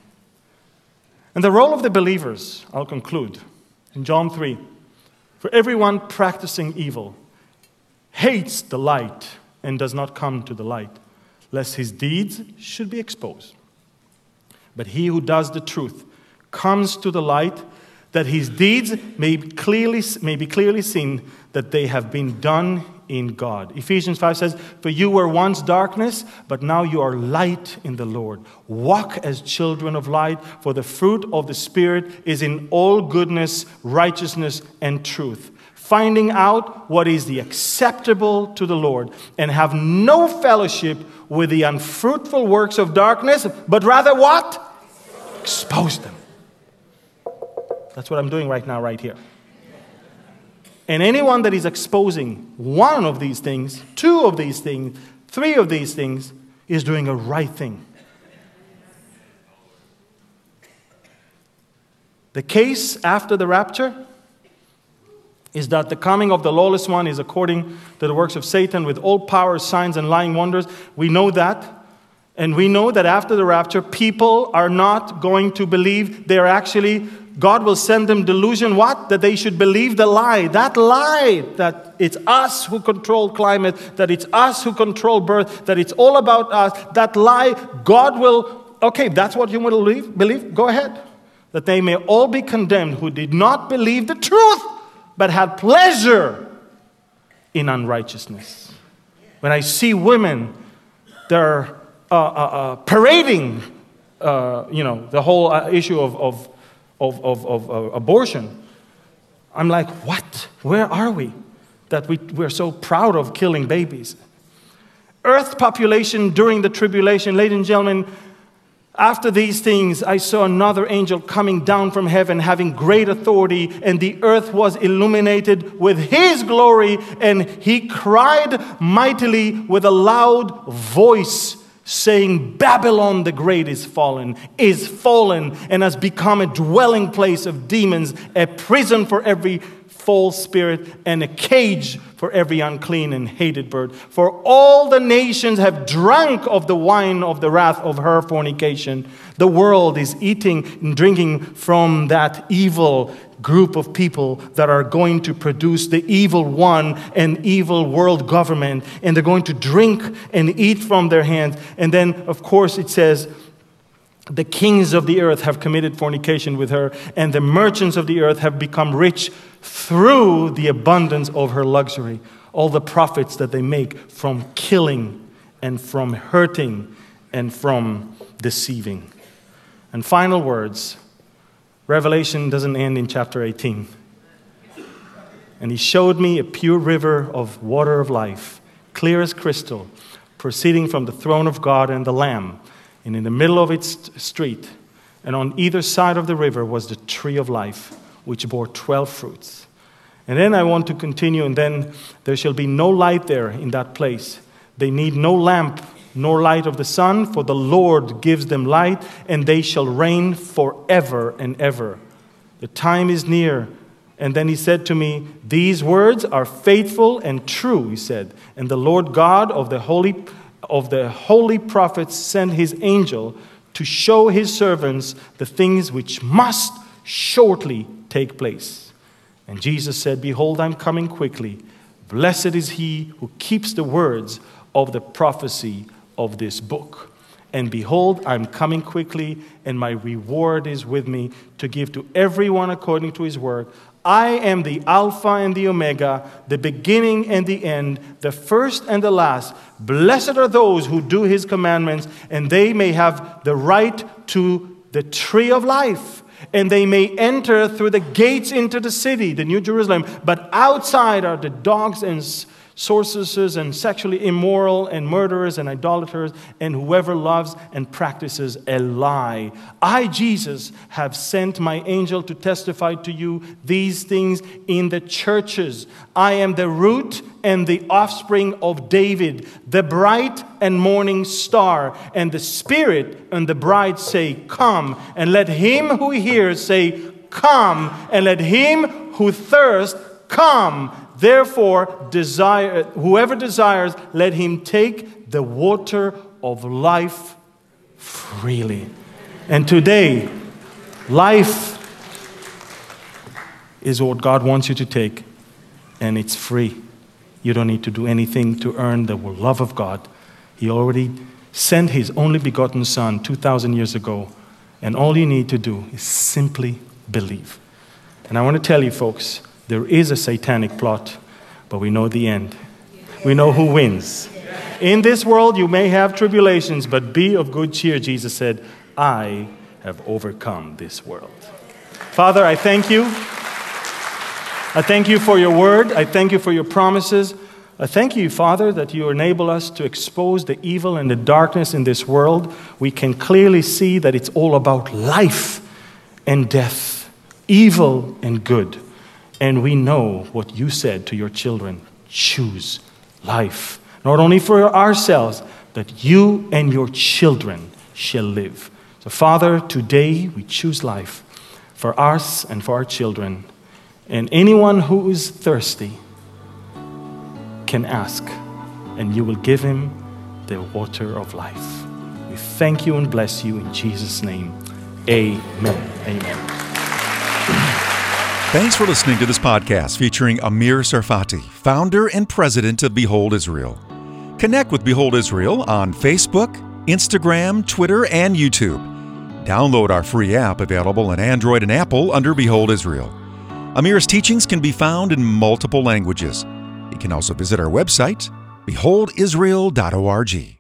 And the role of the believers, I'll conclude, in John 3 for everyone practicing evil hates the light and does not come to the light, lest his deeds should be exposed. But he who does the truth comes to the light, that his deeds may be clearly, may be clearly seen that they have been done in God. Ephesians 5 says, For you were once darkness, but now you are light in the Lord. Walk as children of light, for the fruit of the Spirit is in all goodness, righteousness, and truth finding out what is the acceptable to the Lord, and have no fellowship with the unfruitful works of darkness, but rather what? Expose them. That's what I'm doing right now, right here. And anyone that is exposing one of these things, two of these things, three of these things, is doing a right thing. The case after the rapture is that the coming of the lawless one is according to the works of Satan with all power, signs, and lying wonders. We know that. And we know that after the rapture, people are not going to believe. They're actually, God will send them delusion. What? That they should believe the lie. That lie that it's us who control climate, that it's us who control birth, that it's all about us. That lie, God will, okay, that's what you want to believe, believe? Go ahead. That they may all be condemned who did not believe the truth but had pleasure in unrighteousness. When I see women, they're uh, uh, uh, parading, uh, you know, the whole uh, issue of, of, of, of, uh, abortion. I'm like, what? Where are we? That we, we're so proud of killing babies. Earth population during the tribulation, ladies and gentlemen, after these things, I saw another angel coming down from heaven, having great authority, and the earth was illuminated with his glory, and he cried mightily with a loud voice, saying, Babylon the Great is fallen, is fallen, and has become a dwelling place of demons, a prison for every false spirit, and a cage for every unclean and hated bird. For all the nations have drunk of the wine of the wrath of her fornication. The world is eating and drinking from that evil group of people that are going to produce the evil one and evil world government, and they're going to drink and eat from their hands. And then, of course, it says, the kings of the earth have committed fornication with her, and the merchants of the earth have become rich through the abundance of her luxury. All the profits that they make from killing and from hurting and from deceiving. And final words Revelation doesn't end in chapter 18. And he showed me a pure river of water of life, clear as crystal, proceeding from the throne of God and the Lamb. And in the middle of its street, and on either side of the river, was the tree of life, which bore 12 fruits. And then I want to continue, and then there shall be no light there in that place. They need no lamp nor light of the sun, for the Lord gives them light, and they shall reign forever and ever. The time is near. And then he said to me, These words are faithful and true, he said. And the Lord God of the holy, of the holy prophets sent his angel to show his servants the things which must shortly take place. And Jesus said, Behold, I'm coming quickly. Blessed is he who keeps the words of the prophecy of this book. And behold, I'm coming quickly, and my reward is with me to give to everyone according to his work. I am the Alpha and the Omega, the beginning and the end, the first and the last. Blessed are those who do his commandments, and they may have the right to the tree of life, and they may enter through the gates into the city, the New Jerusalem. But outside are the dogs and sorceresses and sexually immoral and murderers and idolaters and whoever loves and practices a lie. I, Jesus, have sent my angel to testify to you these things in the churches. I am the root and the offspring of David, the bright and morning star. And the Spirit and the bride say, Come. And let him who hears say, Come. And let him who thirsts come. Therefore, desire, whoever desires, let him take the water of life freely. And today, life is what God wants you to take, and it's free. You don't need to do anything to earn the love of God. He already sent His only begotten Son 2,000 years ago, and all you need to do is simply believe. And I want to tell you, folks, there is a satanic plot, but we know the end. We know who wins. In this world, you may have tribulations, but be of good cheer, Jesus said. I have overcome this world. Father, I thank you. I thank you for your word. I thank you for your promises. I thank you, Father, that you enable us to expose the evil and the darkness in this world. We can clearly see that it's all about life and death, evil and good. And we know what you said to your children choose life, not only for ourselves, that you and your children shall live. So, Father, today we choose life for us and for our children. And anyone who is thirsty can ask, and you will give him the water of life. We thank you and bless you in Jesus' name. Amen. Amen. Thanks for listening to this podcast featuring Amir Tsarfati, founder and president of Behold Israel. Connect with Behold Israel on Facebook, Instagram, Twitter, and YouTube. Download our free app available on Android and Apple under Behold Israel. Amir's teachings can be found in multiple languages. You can also visit our website, beholdisrael.org.